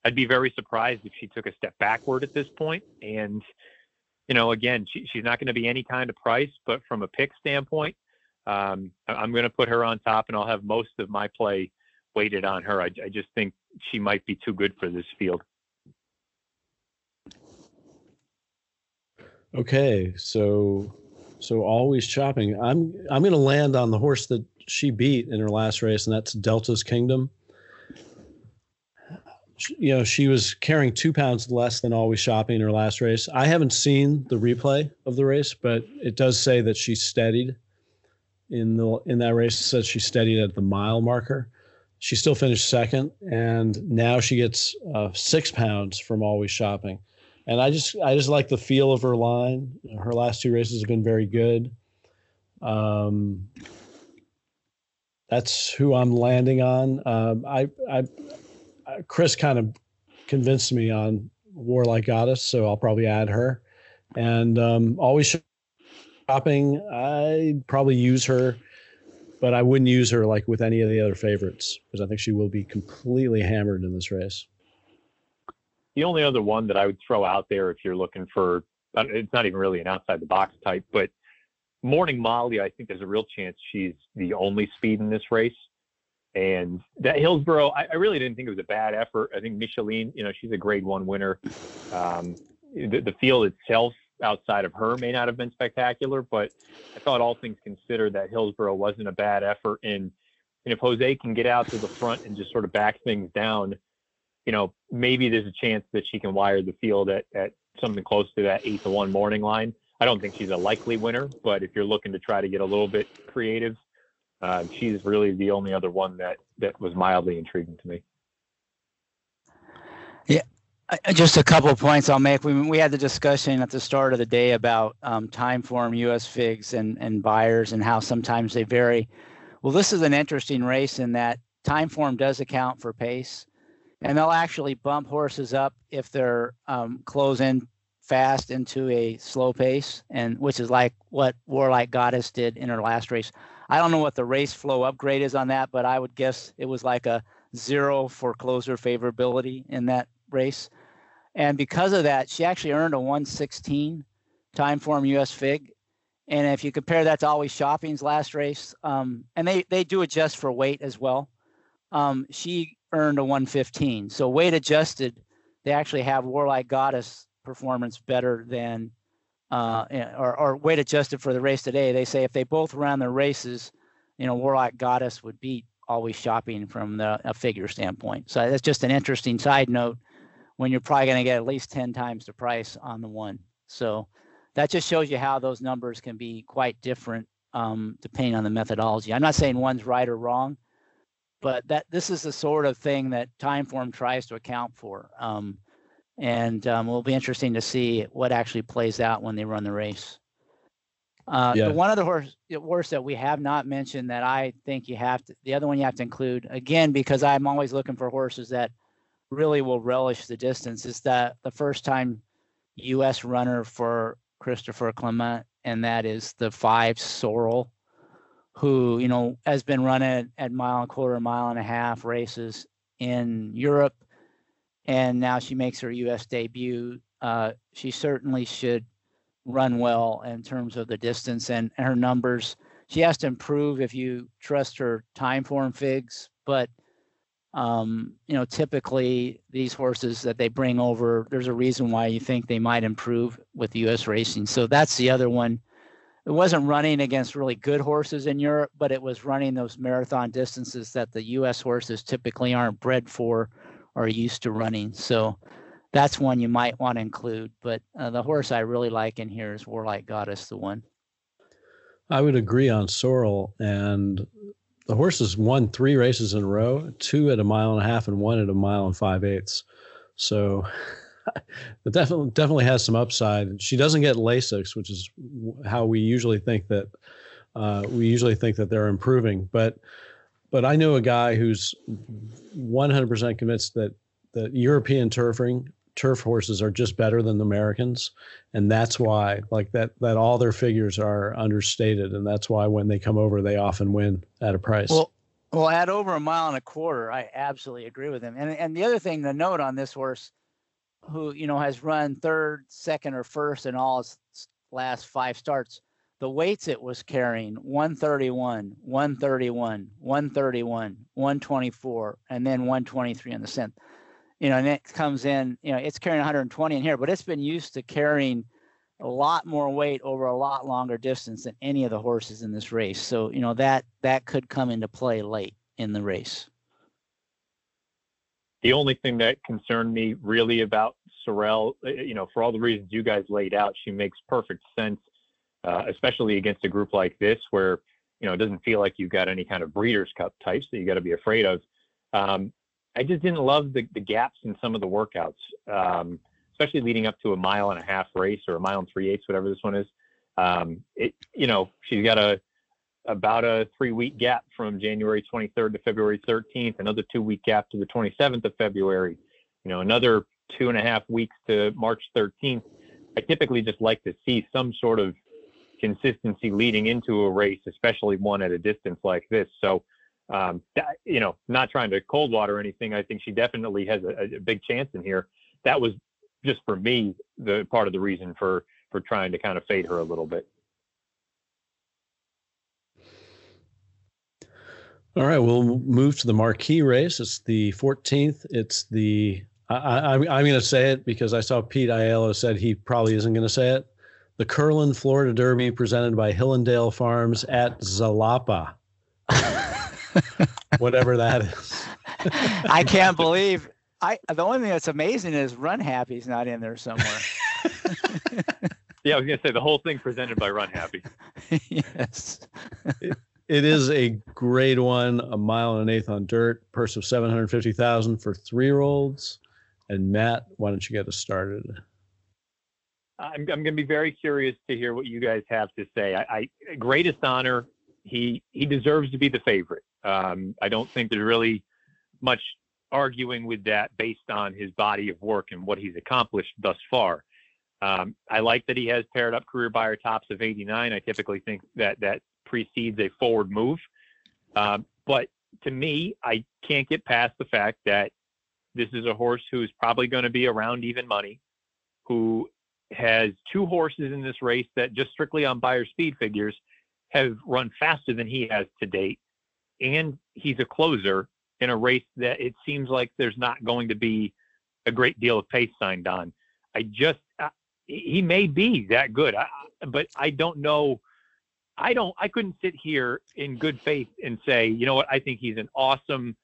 Speaker 3: I'd be very surprised if she took a step backward at this point. And, you know, again, she, she's not going to be any kind of price, but from a pick standpoint, um, I'm going to put her on top, and I'll have most of my play weighted on her. I, I just think she might be too good for this field.
Speaker 1: Okay, so so always shopping. I'm I'm going to land on the horse that she beat in her last race, and that's Delta's Kingdom. You know, she was carrying two pounds less than always shopping in her last race. I haven't seen the replay of the race, but it does say that she steadied in the in that race. It says she steadied at the mile marker. She still finished second, and now she gets uh, six pounds from always shopping and I just I just like the feel of her line. Her last two races have been very good. Um, that's who I'm landing on. Um, I, I, I, Chris kind of convinced me on Warlike Goddess, so I'll probably add her. And um, always shopping, I'd probably use her, but I wouldn't use her like with any of the other favorites because I think she will be completely hammered in this race.
Speaker 3: The only other one that I would throw out there if you're looking for, uh, it's not even really an outside the box type, but Morning Molly, I think there's a real chance she's the only speed in this race. And that Hillsborough, I, I really didn't think it was a bad effort. I think Micheline, you know, she's a grade one winner. Um, the, the field itself outside of her may not have been spectacular, but I thought all things considered that Hillsborough wasn't a bad effort. And, and if Jose can get out to the front and just sort of back things down, you know, maybe there's a chance that she can wire the field at, at something close to that eight to one morning line. I don't think she's a likely winner, but if you're looking to try to get a little bit creative, uh, she's really the only other one that that was mildly intriguing to me.
Speaker 2: Yeah, just a couple of points I'll make. We we had the discussion at the start of the day about um, Timeform U.S. figs and and Beyers and how sometimes they vary. Well, this is an interesting race in that Timeform does account for pace and they'll actually bump horses up if they're um, closing fast into a slow pace, and which is like what Warlike Goddess did in her last race. I don't know what the race flow upgrade is on that, but I would guess it was like a zero for closer favorability in that race. And because of that, she actually earned a 116 Timeform US Fig. And if you compare that to Always Shopping's last race, um, and they, they do adjust for weight as well, um, she earned a 115. So weight adjusted, they actually have Warlike Goddess performance better than, uh, eh, or, or weight adjusted for the race today. They say if they both ran their races, you know, Warlike Goddess would beat Always Shopping from the a figure standpoint. So that's just an interesting side note when you're probably going to get at least 10 times the price on the one. So that just shows you how those numbers can be quite different um, depending on the methodology. I'm not saying one's right or wrong, but that this is the sort of thing that Timeform tries to account for. Um, and um, it'll be interesting to see what actually plays out when they run the race. Uh, yeah. the one other horse, horse that we have not mentioned that I think you have to, the other one you have to include again because I'm always looking for horses that really will relish the distance is that the first time U.S. runner for Christopher Clement, and that is the five Sorrel who you know has been running at mile and quarter, mile and a half races in Europe, and now she makes her U.S. debut. Uh, she certainly should run well in terms of the distance and, and her numbers. She has to improve if you trust her Timeform figs, but um, you know, typically these horses that they bring over, there's a reason why you think they might improve with U.S. racing. So that's the other one it wasn't running against really good horses in Europe, but it was running those marathon distances that the U.S. horses typically aren't bred for or used to running. So that's one you might want to include. But uh, the horse I really like in here is Warlike Goddess, the one.
Speaker 1: I would agree on Sorrel, and the horse has won three races in a row, two at a mile and a half, and one at a mile and five eighths. So it definitely definitely has some upside. She doesn't get Lasix, which is how we usually think that uh, we usually think that they're improving. But but I know a guy who's 100% convinced that that European turfing turf horses are just better than the Americans, and that's why like that that all their figures are understated, and that's why when they come over, they often win at a price.
Speaker 2: Well, well, at over a mile and a quarter, I absolutely agree with him. And and the other thing to note on this horse, who you know has run third, second, or first in all his last five starts, the weights it was carrying 131, 131, 131, 124, and then 123 on the cent you know, and it comes in, you know, it's carrying 120 in here, but it's been used to carrying a lot more weight over a lot longer distance than any of the horses in this race. So, you know, that that could come into play late in the race.
Speaker 3: The only thing that concerned me really about Sorrel, uh, you know, for all the reasons you guys laid out, she makes perfect sense, uh, especially against a group like this where, you know, it doesn't feel like you've got any kind of Breeders' Cup types that you got to be afraid of. Um, I just didn't love the, the gaps in some of the workouts, um, especially leading up to a mile and a half race or a mile and three eighths, whatever this one is. Um, it, you know, she's got a about a three week gap from January 23rd to February 13th, another two week gap to the 27th of February, you know, another two and a half weeks to March 13th. I typically just like to see some sort of consistency leading into a race, especially one at a distance like this. So um, that, you know, not trying to cold water anything. I think she definitely has a, a, big chance in here. That was just for me the part of the reason for for trying to kind of fade her a little bit.
Speaker 1: All right, we'll move to the marquee race. It's the 14th. It's the I, am I'm, I'm going to say it because I saw Pete Aiello said he probably isn't going to say it. The Curlin Florida Derby presented by Hill 'n' Dale Farms at Xalapa. whatever that is.
Speaker 2: I can't believe I. The only thing that's amazing is Run Happy's not in there somewhere.
Speaker 3: yeah, I was gonna say the whole thing presented by Run Happy.
Speaker 2: yes.
Speaker 1: It, it is a grade one, a mile and an eighth on dirt, purse of seven hundred fifty thousand for three year olds. And Matt, why don't you get us started?
Speaker 3: I'm, I'm going to be very curious to hear what you guys have to say. I, I greatest honor. He he deserves to be the favorite. Um, I don't think there's really much arguing with that based on his body of work and what he's accomplished thus far. Um, I like that he has paired up career Beyer tops of 89. I typically think that that precedes a forward move. Um, but to me, I can't get past the fact that this is a horse who's probably going to be around even money, who has two horses in this race that just strictly on Beyer speed figures have run faster than he has to date and he's a closer in a race that it seems like there's not going to be a great deal of pace signed on. I just uh, he may be that good, I, but I don't know. I don't. I couldn't sit here in good faith and say, you know what? I think he's an awesome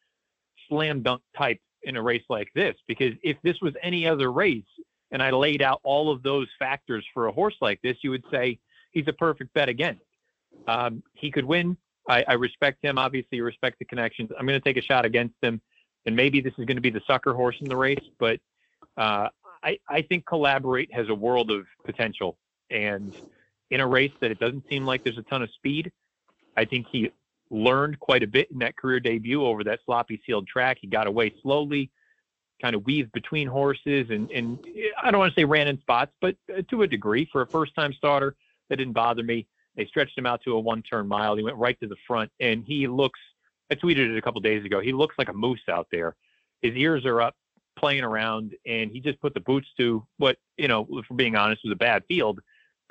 Speaker 3: slam dunk type in a race like this. Because if this was any other race, and I laid out all of those factors for a horse like this, you would say he's a perfect bet against. Um, he could win I, I respect him. Obviously, respect the connections. I'm going to take a shot against him, and maybe this is going to be the sucker horse in the race. But uh, I, I think collaborate has a world of potential, and in a race that it doesn't seem like there's a ton of speed, I think he learned quite a bit in that career debut over that sloppy sealed track. He got away slowly, kind of weaved between horses, and and I don't want to say ran in spots, but uh, to a degree for a first time starter, that didn't bother me. They stretched him out to a one turn mile. He went right to the front, and he looks. I tweeted it a couple days ago. He looks like a moose out there. His ears are up, playing around, and he just put the boots to what you know, for being honest, was a bad field,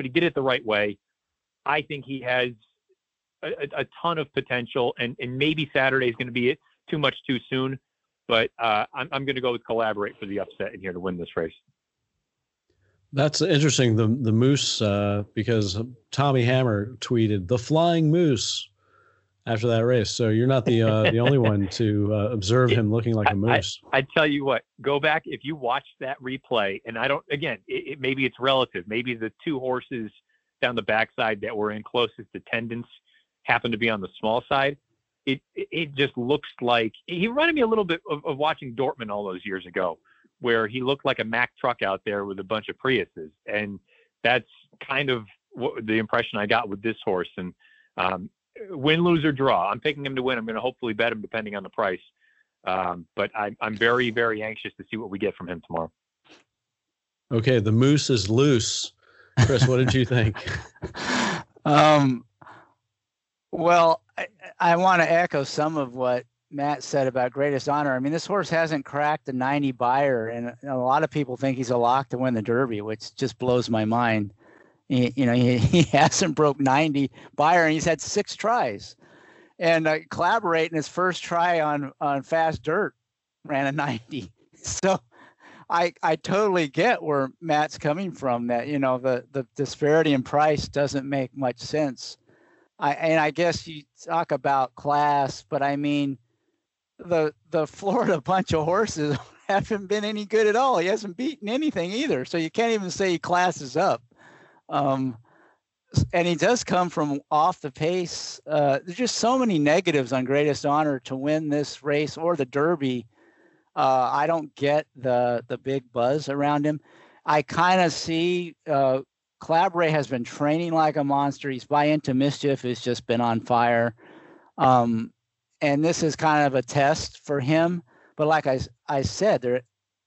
Speaker 3: but he did it the right way. I think he has a, a ton of potential, and and maybe Saturday is going to be too much too soon, but uh, I'm I'm going to go with collaborate for the upset in here to win this race.
Speaker 1: That's interesting. The the moose, uh, because Tommy Hammer tweeted the flying moose after that race. So you're not the uh, the only one to uh, observe him looking like a moose.
Speaker 3: I, I, tell you what, go back if you watch that replay, and I don't. Again, it, it, maybe it's relative. Maybe the two horses down the backside that were in closest attendance happened to be on the small side. It it just looks like he reminded me a little bit of, of watching Dortmund all those years ago, where he looked like a Mack truck out there with a bunch of Priuses, and that's kind of what the impression I got with this horse. And um, win, lose, or draw. I'm picking him to win. I'm going to hopefully bet him depending on the price. Um, but I, I'm very, very anxious to see what we get from him tomorrow.
Speaker 1: Okay, the moose is loose. Chris, what did you think?
Speaker 2: um, well, I, I want to echo some of what Matt said about greatest honor. I mean, this horse hasn't cracked a 90 Beyer, and a lot of people think he's a lock to win the Derby, which just blows my mind. You know, he, he hasn't broke 90 Beyer, and he's had six tries. And uh, collaborate in his first try on on fast dirt ran a 90. So I I totally get where Matt's coming from. That you know the the disparity in price doesn't make much sense. I and I guess you talk about class, but I mean the the Florida bunch of horses haven't been any good at all. He hasn't beaten anything either, so you can't even say he classes up. Um, and he does come from off the pace. Uh, there's just so many negatives on Greatest Honor to win this race or the Derby. Uh, I don't get the the big buzz around him. I kind of see uh, Collaborate has been training like a monster. He's by into mischief. He's just been on fire, um, and this is kind of a test for him. But like I I said, there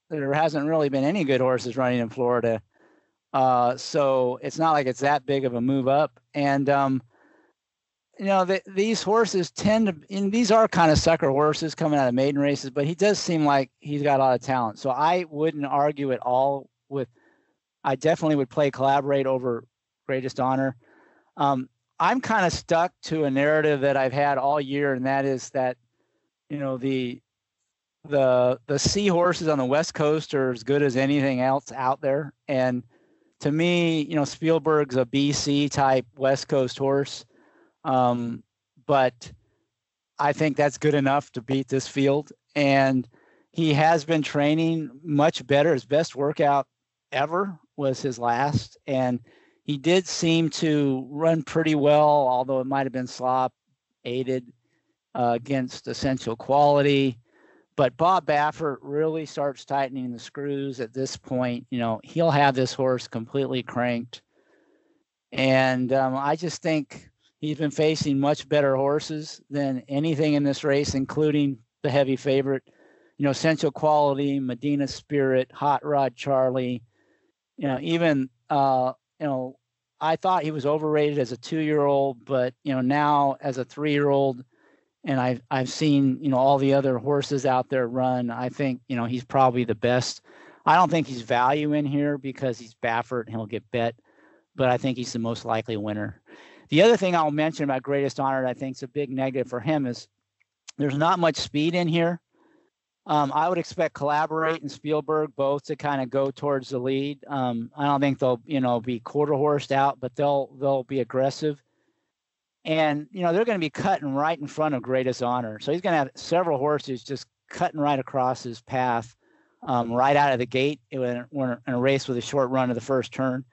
Speaker 2: there hasn't really been any good horses running in Florida uh, so it's not like it's that big of a move up. And um, you know, the, these horses tend to, and these are kind of sucker horses coming out of maiden races, but he does seem like he's got a lot of talent. So I wouldn't argue at all with. I definitely would play collaborate over greatest honor. Um, I'm kind of stuck to a narrative that I've had all year, and that is that, you know, the the the seahorses on the west coast are as good as anything else out there, and to me, you know, Spielberg's a BC type West Coast horse, um, but I think that's good enough to beat this field. And he has been training much better. His best workout ever was his last, and he did seem to run pretty well, although it might have been slop aided uh, against essential quality but Bob Baffert really starts tightening the screws at this point. You know, he'll have this horse completely cranked. And um, I just think he's been facing much better horses than anything in this race, including the heavy favorite. You know, Essential Quality, Medina Spirit, Hot Rod Charlie. You know, even, uh, you know, I thought he was overrated as a two year old, but, you know, now as a three year old, and I've I've seen you know all the other horses out there run. I think you know he's probably the best. I don't think he's value in here because he's Baffert and he'll get bet, but I think he's the most likely winner. The other thing I'll mention about Greatest Honor, I think is a big negative for him is there's not much speed in here. Um, I would expect Collaborate and Spielberg both to kind of go towards the lead. Um, I don't think they'll you know be quarter horsed out, but they'll they'll be aggressive and you know they're going to be cutting right in front of greatest honor. So he's going to have several horses just cutting right across his path um, right out of the gate in a race with a short run of the first turn.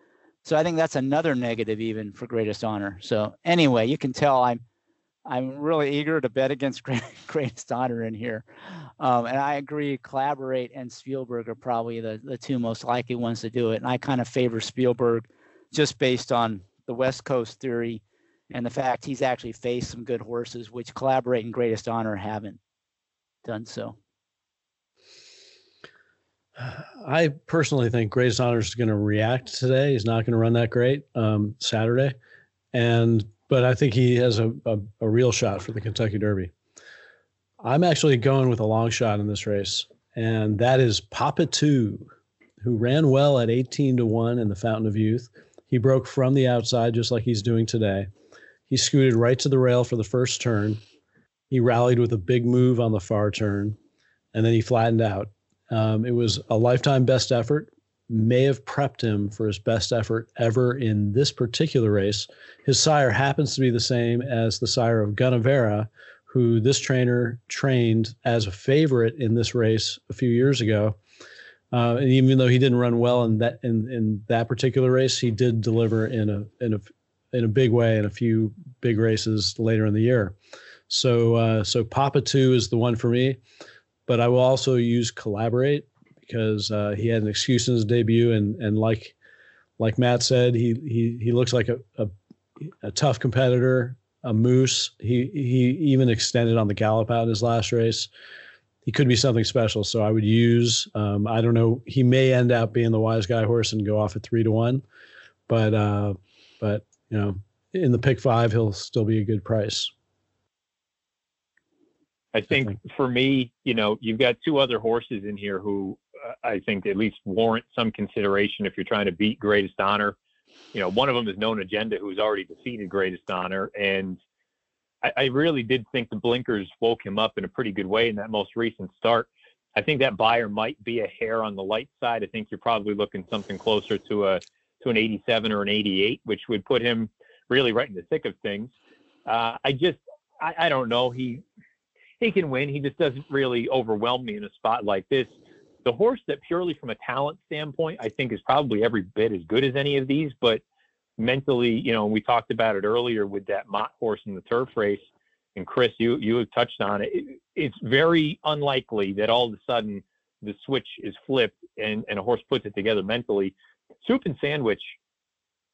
Speaker 2: So i think that's another negative even for greatest honor. So anyway you can tell i'm i'm really eager to bet against greatest honor in here. Um, and i agree collaborate and spielberg are probably the, the two most likely ones to do it. And i kind of favor spielberg just based on the west coast theory and the fact he's actually faced some good horses, which collaborate in greatest honor haven't done so.
Speaker 1: I personally think Greatest Honor is going to react today. He's not going to run that great um, Saturday, and but I think he has a, a, a real shot for the Kentucky Derby. I'm actually going with a long shot in this race, and that is Papa Two, who ran well at 18 to one in the Fountain of Youth. He broke from the outside just like he's doing today. He scooted right to the rail for the first turn. He rallied with a big move on the far turn, and then he flattened out. Um, it was a lifetime best effort, may have prepped him for his best effort ever in this particular race. His sire happens to be the same as the sire of Gunnevera, who this trainer trained as a favorite in this race a few years ago. Uh, and even though he didn't run well in that in, in that particular race, he did deliver in a in a in a big way in a few big races later in the year. So uh, so Papa Two is the one for me, but I will also use Collaborate because uh, he had an excuse in his debut, and and like like Matt said, he he he looks like a, a, a tough competitor, a moose. He he even extended on the gallop out in his last race. He could be something special. So I would use. Um, I don't know. He may end up being the wise guy horse and go off at three to one, but uh, but you know in the pick five he'll still be a good price.
Speaker 3: I think for me, you know, you've got two other horses in here who uh, I think at least warrant some consideration if you're trying to beat Greatest Honor. You know, one of them is Known Agenda, who's already defeated Greatest Honor, and I, I really did think the blinkers woke him up in a pretty good way in that most recent start. I think that Beyer might be a hair on the light side. I think you're probably looking something closer to a to an 87 or an 88, which would put him really right in the thick of things. Uh, I just I, I don't know. He he can win. He just doesn't really overwhelm me in a spot like this the horse that purely from a talent standpoint, I think is probably every bit as good as any of these, but mentally, you know, we talked about it earlier with that Mott horse in the turf race. And Chris, you you have touched on it. it. It's very unlikely that all of a sudden the switch is flipped and, and a horse puts it together mentally. Soup and Sandwich,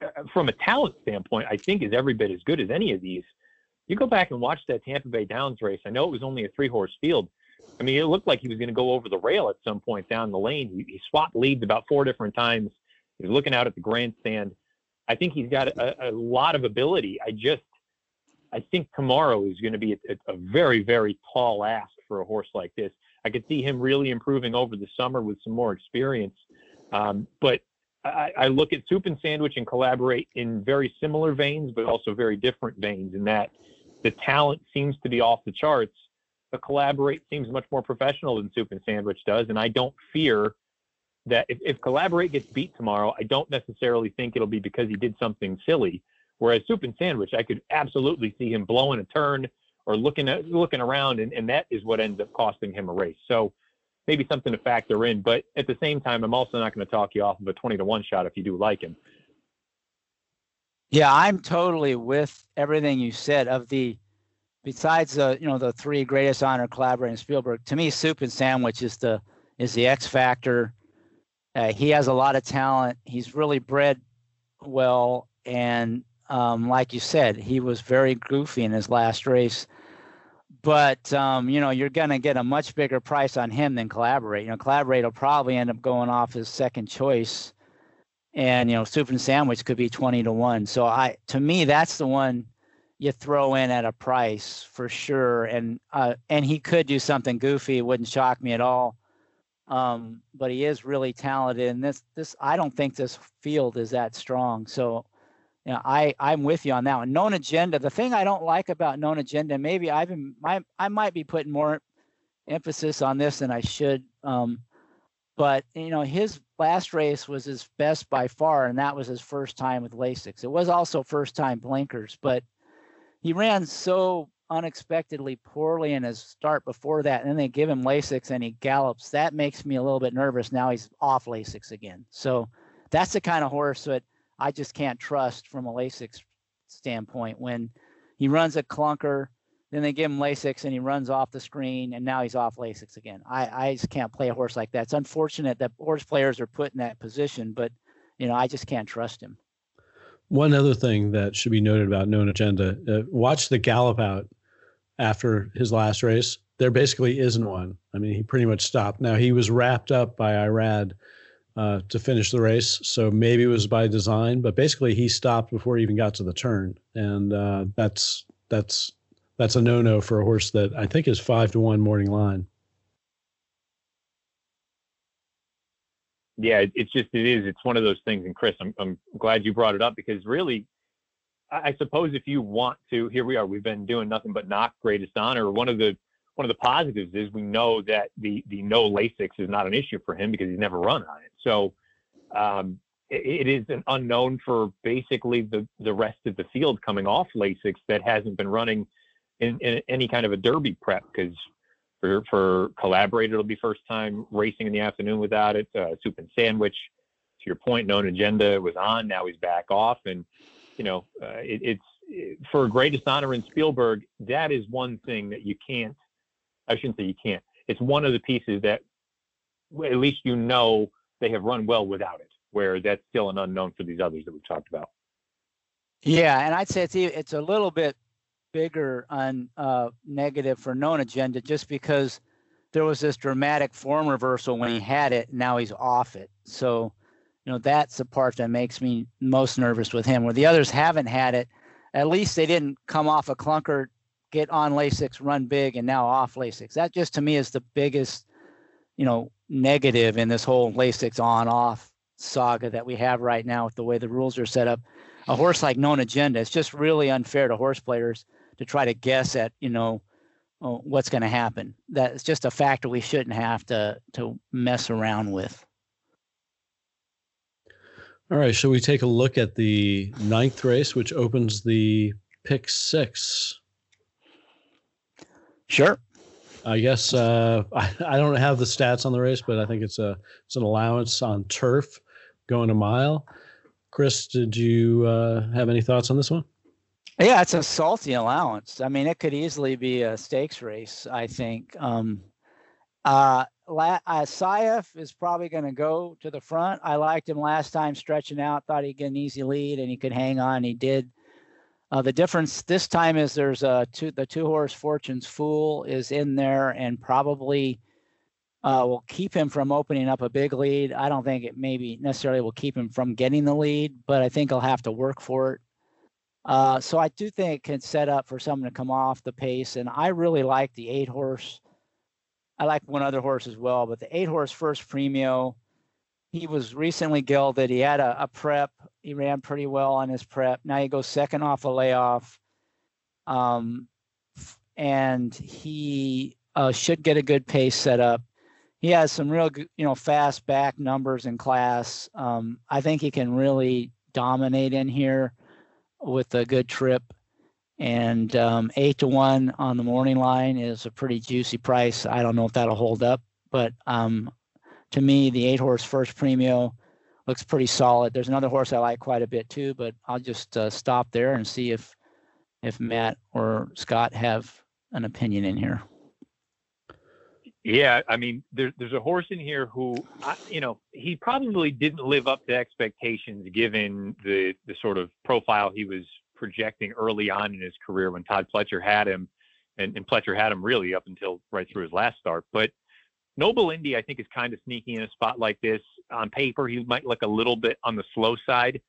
Speaker 3: uh, from a talent standpoint, I think is every bit as good as any of these. You go back and watch that Tampa Bay Downs race. I know it was only a three horse field, I mean, it looked like he was going to go over the rail at some point down the lane. He, he swapped leads about four different times. He's looking out at the grandstand. I think he's got a, a lot of ability. I just, I think tomorrow is going to be a, a, very, very tall ask for a horse like this. I could see him really improving over the summer with some more experience. Um, but I, I, look at Soup and Sandwich and collaborate in very similar veins, but also very different veins in that the talent seems to be off the charts but Collaborate seems much more professional than Soup and Sandwich does, and I don't fear that if, if Collaborate gets beat tomorrow, I don't necessarily think it'll be because he did something silly. Whereas Soup and Sandwich, I could absolutely see him blowing a turn or looking at looking around, and, and that is what ends up costing him a race. So maybe something to factor in. But at the same time, I'm also not going to talk you off of a 20 to 1 shot if you do like him.
Speaker 2: Yeah, I'm totally with everything you said. Of the besides the you know the three greatest honor collaborating Spielberg, to me, Soup and Sandwich is the is the X factor. Uh, he has a lot of talent. He's really bred well, and um, like you said, he was very goofy in his last race. But um, you know, you're gonna get a much bigger price on him than Collaborate. You know, Collaborate will probably end up going off his second choice, and you know, Soup and Sandwich could be twenty to one. So I, to me, that's the one you throw in at a price for sure. And uh, and he could do something goofy. It wouldn't shock me at all. Um, but he is really talented. And this this I don't think this field is that strong. So you know, I I'm with you on that one. Known agenda. The thing I don't like about known agenda, maybe I've been I I might be putting more emphasis on this than I should. Um, but you know, his last race was his best by far, and that was his first time with Lasix. It was also first time blinkers, but he ran so unexpectedly poorly in his start before that, and then they give him Lasix and he gallops. That makes me a little bit nervous. Now he's off Lasix again. So that's the kind of horse that I just can't trust from a Lasix standpoint. When he runs a clunker, then they give him Lasix and he runs off the screen, and now he's off Lasix again. I, I just can't play a horse like that. It's unfortunate that horse players are put in that position, but you know I just can't trust him.
Speaker 1: One other thing that should be noted about Known Agenda: uh, watch the gallop out after his last race. There basically isn't one. I mean, he pretty much stopped. Now he was wrapped up by Irad uh, to finish the race, so maybe it was by design. But basically, he stopped before he even got to the turn, and uh, that's that's that's a no-no for a horse that I think is five to one morning line.
Speaker 3: yeah, it's just it is. It's one of those things. And Chris, I'm I'm glad you brought it up because really, I, I suppose if you want to, here we are. We've been doing nothing but knock greatest honor. One of the one of the positives is we know that the the no Lasix is not an issue for him because he's never run on it. So Um, it, it is an unknown for basically the, the rest of the field coming off Lasix that hasn't been running in, in any kind of a derby prep because for, for collaborator, it'll be first time racing in the afternoon without it. Uh, soup and sandwich, to your point, known agenda was on. Now he's back off, and you know uh, it, it's for greatest honor in Spielberg. That is one thing that you can't. I shouldn't say you can't. It's one of the pieces that at least you know they have run well without it. Where that's still an unknown for these others that we've talked about.
Speaker 2: Yeah, and I'd say it's it's a little bit bigger on uh, negative for known agenda just because there was this dramatic form reversal when he had it. Now he's off it. So, you know, that's the part that makes me most nervous with him. Where the others haven't had it, at least they didn't come off a clunker, get on Lasix, run big, and now off Lasix. That just to me is the biggest, you know, negative in this whole Lasix on off saga that we have right now with the way the rules are set up. A horse like known agenda, it's just really unfair to horse players to try to guess at you know uh, what's going to happen. That's just a factor we shouldn't have to to mess around with.
Speaker 1: All right, shall we take a look at the ninth race, which opens the pick six?
Speaker 2: Sure.
Speaker 1: I guess uh, I, I don't have the stats on the race, but I think it's a it's an allowance on turf going a mile. Chris, did you uh, have any thoughts on this one?
Speaker 2: Yeah, it's a salty allowance. I mean, it could easily be a stakes race. I think. Um, uh, La- uh, Saif is probably going to go to the front. I liked him last time stretching out. Thought he'd get an easy lead and he could hang on. He did. Uh, the difference this time is there's a two the two horse Fortune's Fool is in there and probably uh, will keep him from opening up a big lead. I don't think it maybe necessarily will keep him from getting the lead, but I think he'll have to work for it. Uh, so I do think it can set up for someone to come off the pace. And I really like the eight horse. I like one other horse as well, but the eight horse first premio. He was recently gelded. He had a, a prep. He ran pretty well on his prep. Now he goes second off a layoff. Um, and he uh, should get a good pace set up. He has some real, you know, fast back numbers in class. Um, I think he can really dominate in here with a good trip. And um, eight to one on the morning line is a pretty juicy price. I don't know if that'll hold up, but um, to me, the eight horse first premio looks pretty solid. There's another horse I like quite a bit too, but I'll just uh, stop there and see if if Matt or Scott have an opinion in here.
Speaker 3: Yeah, I mean, there, there's a horse in here who, I, you know, he probably didn't live up to expectations given the the sort of profile he was projecting early on in his career when Todd Pletcher had him, and, and Pletcher had him really up until right through his last start. But Noble Indy, I think, is kind of sneaky in a spot like this. On paper, he might look a little bit on the slow side,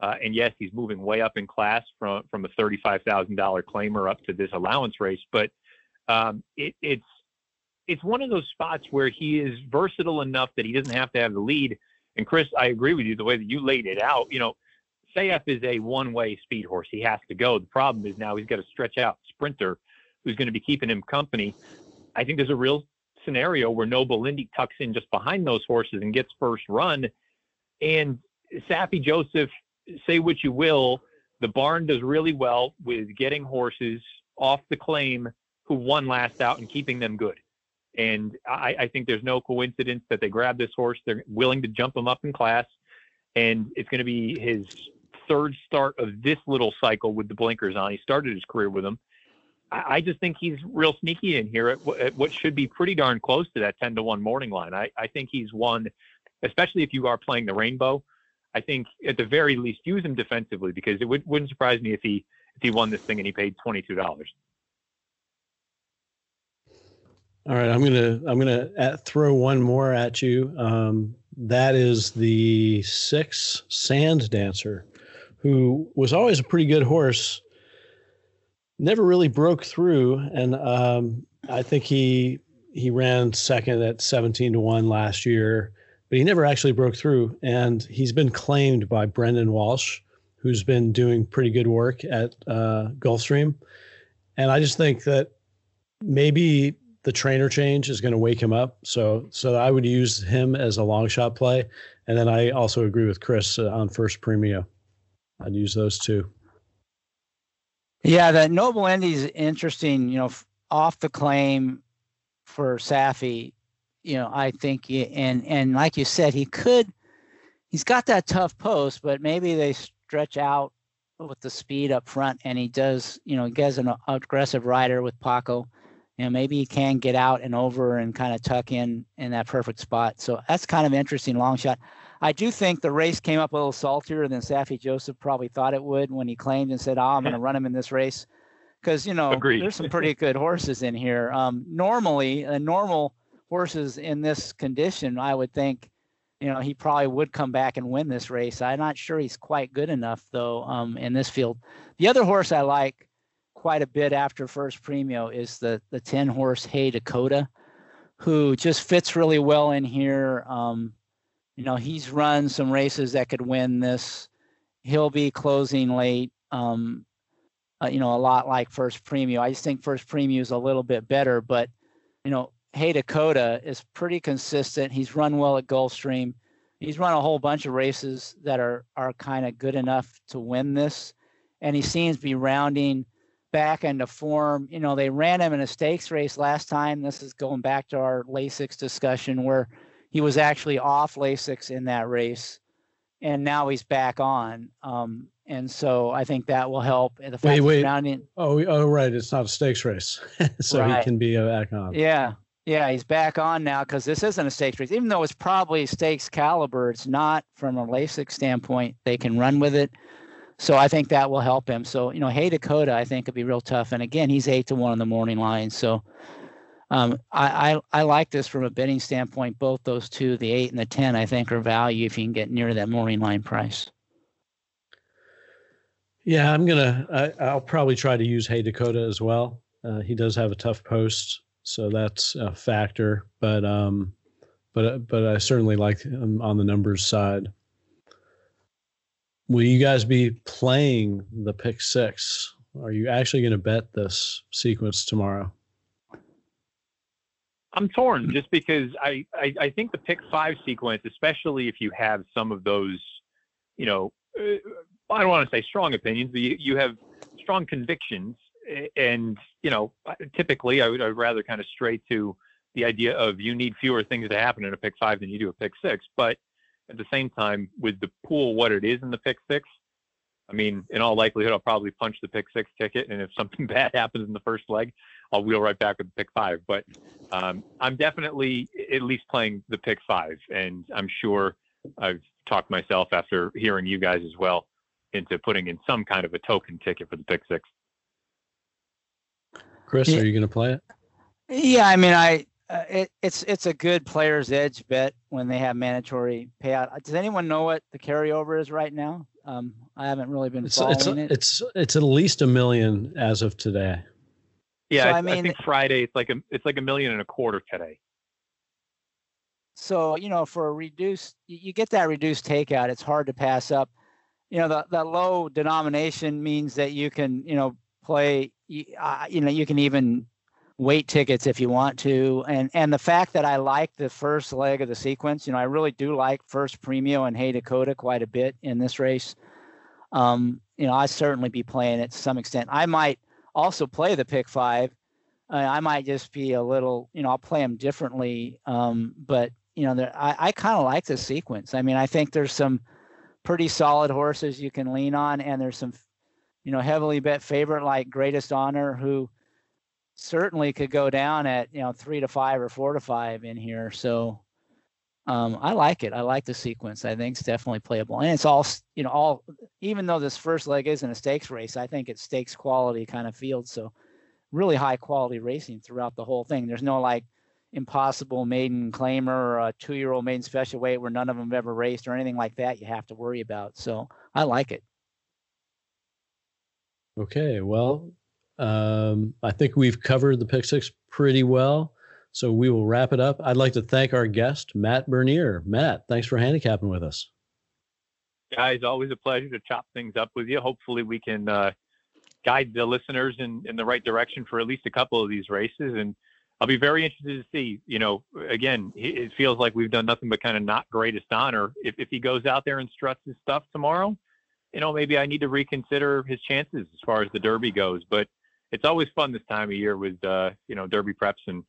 Speaker 3: uh, and yes, he's moving way up in class from from a thirty-five thousand dollar claimer up to this allowance race. But um, it, it's it's one of those spots where he is versatile enough that he doesn't have to have the lead. And Chris, I agree with you the way that you laid it out. You know, Saif is a one-way speed horse. He has to go. The problem is now he's got a stretch out sprinter who's going to be keeping him company. I think there's a real scenario where Noble Indy tucks in just behind those horses and gets first run. And Saffie Joseph, say what you will, the barn does really well with getting horses off the claim who won last out and keeping them good. And I, I think there's no coincidence that they grab this horse. They're willing to jump him up in class. And it's going to be his third start of this little cycle with the blinkers on. He started his career with them. I, just think he's real sneaky in here at, at, what should be pretty darn close to that 10 to 1 morning line. I, I think he's one, especially if you are playing the rainbow. I think at the very least use him defensively because it would, wouldn't surprise me if he if he won this thing and he paid twenty two dollars.
Speaker 1: All right, I'm gonna I'm gonna throw one more at you. Um, that is the six Sand Dancer, who was always a pretty good horse. Never really broke through, and um, I think he he ran second at 17 to one last year, but he never actually broke through. And he's been claimed by Brendan Walsh, who's been doing pretty good work at uh, Gulfstream. And I just think that maybe the trainer change is going to wake him up. So so I would use him as a long shot play. And then I also agree with Chris uh, on first premium. I'd use those two.
Speaker 2: Yeah, that Noble Indy is interesting. You know, off the claim for Saffie. You know, I think, and and like you said, he could. He's got that tough post, but maybe they stretch out with the speed up front, and he does. You know, he gets an aggressive rider with Paco. You know, maybe he can get out and over and kind of tuck in in that perfect spot. So that's kind of interesting long shot. I do think the race came up a little saltier than Saffie Joseph probably thought it would when he claimed and said, "Oh, I'm going to run him in this race," because you know
Speaker 3: Agreed.
Speaker 2: there's some pretty good horses in here. Um, normally, uh, normal horses in this condition, I would think, you know, he probably would come back and win this race. I'm not sure he's quite good enough though um, in this field. The other horse I like quite a bit after first premio is the the 10 horse Hey Dakota, who just fits really well in here. Um, you know, he's run some races that could win this. He'll be closing late. Um, uh, you know, a lot like First Premium. I just think First Premium is a little bit better, but you know, Hey Dakota is pretty consistent. He's run well at Gulfstream. He's run a whole bunch of races that are are kind of good enough to win this, and he seems to be rounding back into form. You know, they ran him in a stakes race last time. This is going back to our Lasix discussion where he was actually off Lasix in that race, and now he's back on. Um, and so I think that will help. The fact
Speaker 1: wait, wait.
Speaker 2: Rounding,
Speaker 1: oh, oh, right. It's not a stakes race, so right. he can be back on.
Speaker 2: Yeah, yeah, he's back on now because this isn't a stakes race. Even though it's probably stakes caliber, it's not from a Lasix standpoint. They can run with it. So I think that will help him. So, you know, Hey Dakota, I think could be real tough. And again, he's eight to one on the morning line. So um, I, I, I like this from a betting standpoint. Both those two, the eight and the ten, I think are value if you can get near that morning line price.
Speaker 1: Yeah, I'm gonna. I, will probably try to use Hey Dakota as well. Uh, he does have a tough post, so that's a factor. But um, but but I certainly like him on the numbers side. Will you guys be playing the pick six? Are you actually going to bet this sequence tomorrow?
Speaker 3: I'm torn just because I, I, I think the pick five sequence, especially if you have some of those, you know, uh, I don't want to say strong opinions, but you, you have strong convictions, and you know, typically I would I'd rather kind of stray to the idea of you need fewer things to happen in a pick five than you do a pick six. But at the same time, with the pool what it is in the pick six, I mean, in all likelihood, I'll probably punch the pick six ticket, and if something bad happens in the first leg, I'll wheel right back with the pick five. But um, I'm definitely at least playing the pick five, and I'm sure I've talked myself after hearing you guys as well into putting in some kind of a token ticket for the pick six.
Speaker 1: Chris, yeah. are you going to play it?
Speaker 2: Yeah, I mean, I uh, it, it's it's a good player's edge bet when they have mandatory payout. Does anyone know what the carryover is right now? Um, I haven't really been
Speaker 1: it's,
Speaker 2: following
Speaker 1: it's,
Speaker 2: it.
Speaker 1: It's it's at least a million as of today.
Speaker 3: Yeah, so, I, I, mean, I think Friday it's like a it's like a million and a quarter today.
Speaker 2: So you know, for a reduced, you get that reduced takeout. It's hard to pass up. You know, the that low denomination means that you can you know play. Uh, you know, you can even weight tickets if you want to. And and the fact that i like the first leg of the sequence you know i really do like first premio and hey dakota quite a bit in this race. Um you know i certainly be playing it to some extent. I might also play the pick five. Uh, i might just be a little you know i'll play them differently um but you know i, I kind of like the sequence. I mean i think there's some pretty solid horses you can lean on and there's some you know heavily bet favorite like greatest honor who certainly could go down at you know three to five or four to five in here. So um, I like it. I like the sequence. I think it's definitely playable, and it's all you know. All even though this first leg isn't a stakes race, I think it's stakes quality kind of field. So really high quality racing throughout the whole thing. There's no like impossible maiden claimer or a two year old maiden special weight where none of them have ever raced or anything like that you have to worry about. So I like it.
Speaker 1: Okay, well, um, I think we've covered the pick six pretty well. So we will wrap it up. I'd like to thank our guest, Matt Bernier. Matt, thanks for handicapping with us.
Speaker 3: Guys, always a pleasure to chop things up with you. Hopefully, we can uh, guide the listeners in, in the right direction for at least a couple of these races. And I'll be very interested to see. You know, again, it feels like we've done nothing but kind of not greatest honor. If if he goes out there and struts his stuff tomorrow, you know, maybe I need to reconsider his chances as far as the Derby goes. But it's always fun this time of year with uh, you know Derby preps and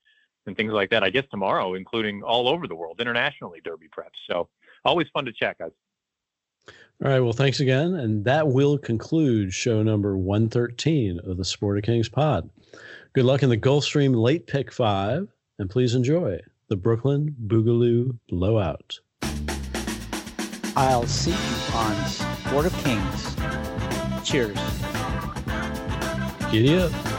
Speaker 3: and things like that. I guess tomorrow, including all over the world, internationally Derby preps. So always fun to check, guys.
Speaker 1: All right. Well, thanks again. And that will conclude show number 113 of the Sport of Kings pod. Good luck in the Gulfstream late pick five, and please enjoy the Brooklyn Boogaloo Blowout.
Speaker 2: I'll see you on Sport of Kings. Cheers.
Speaker 1: Giddy up.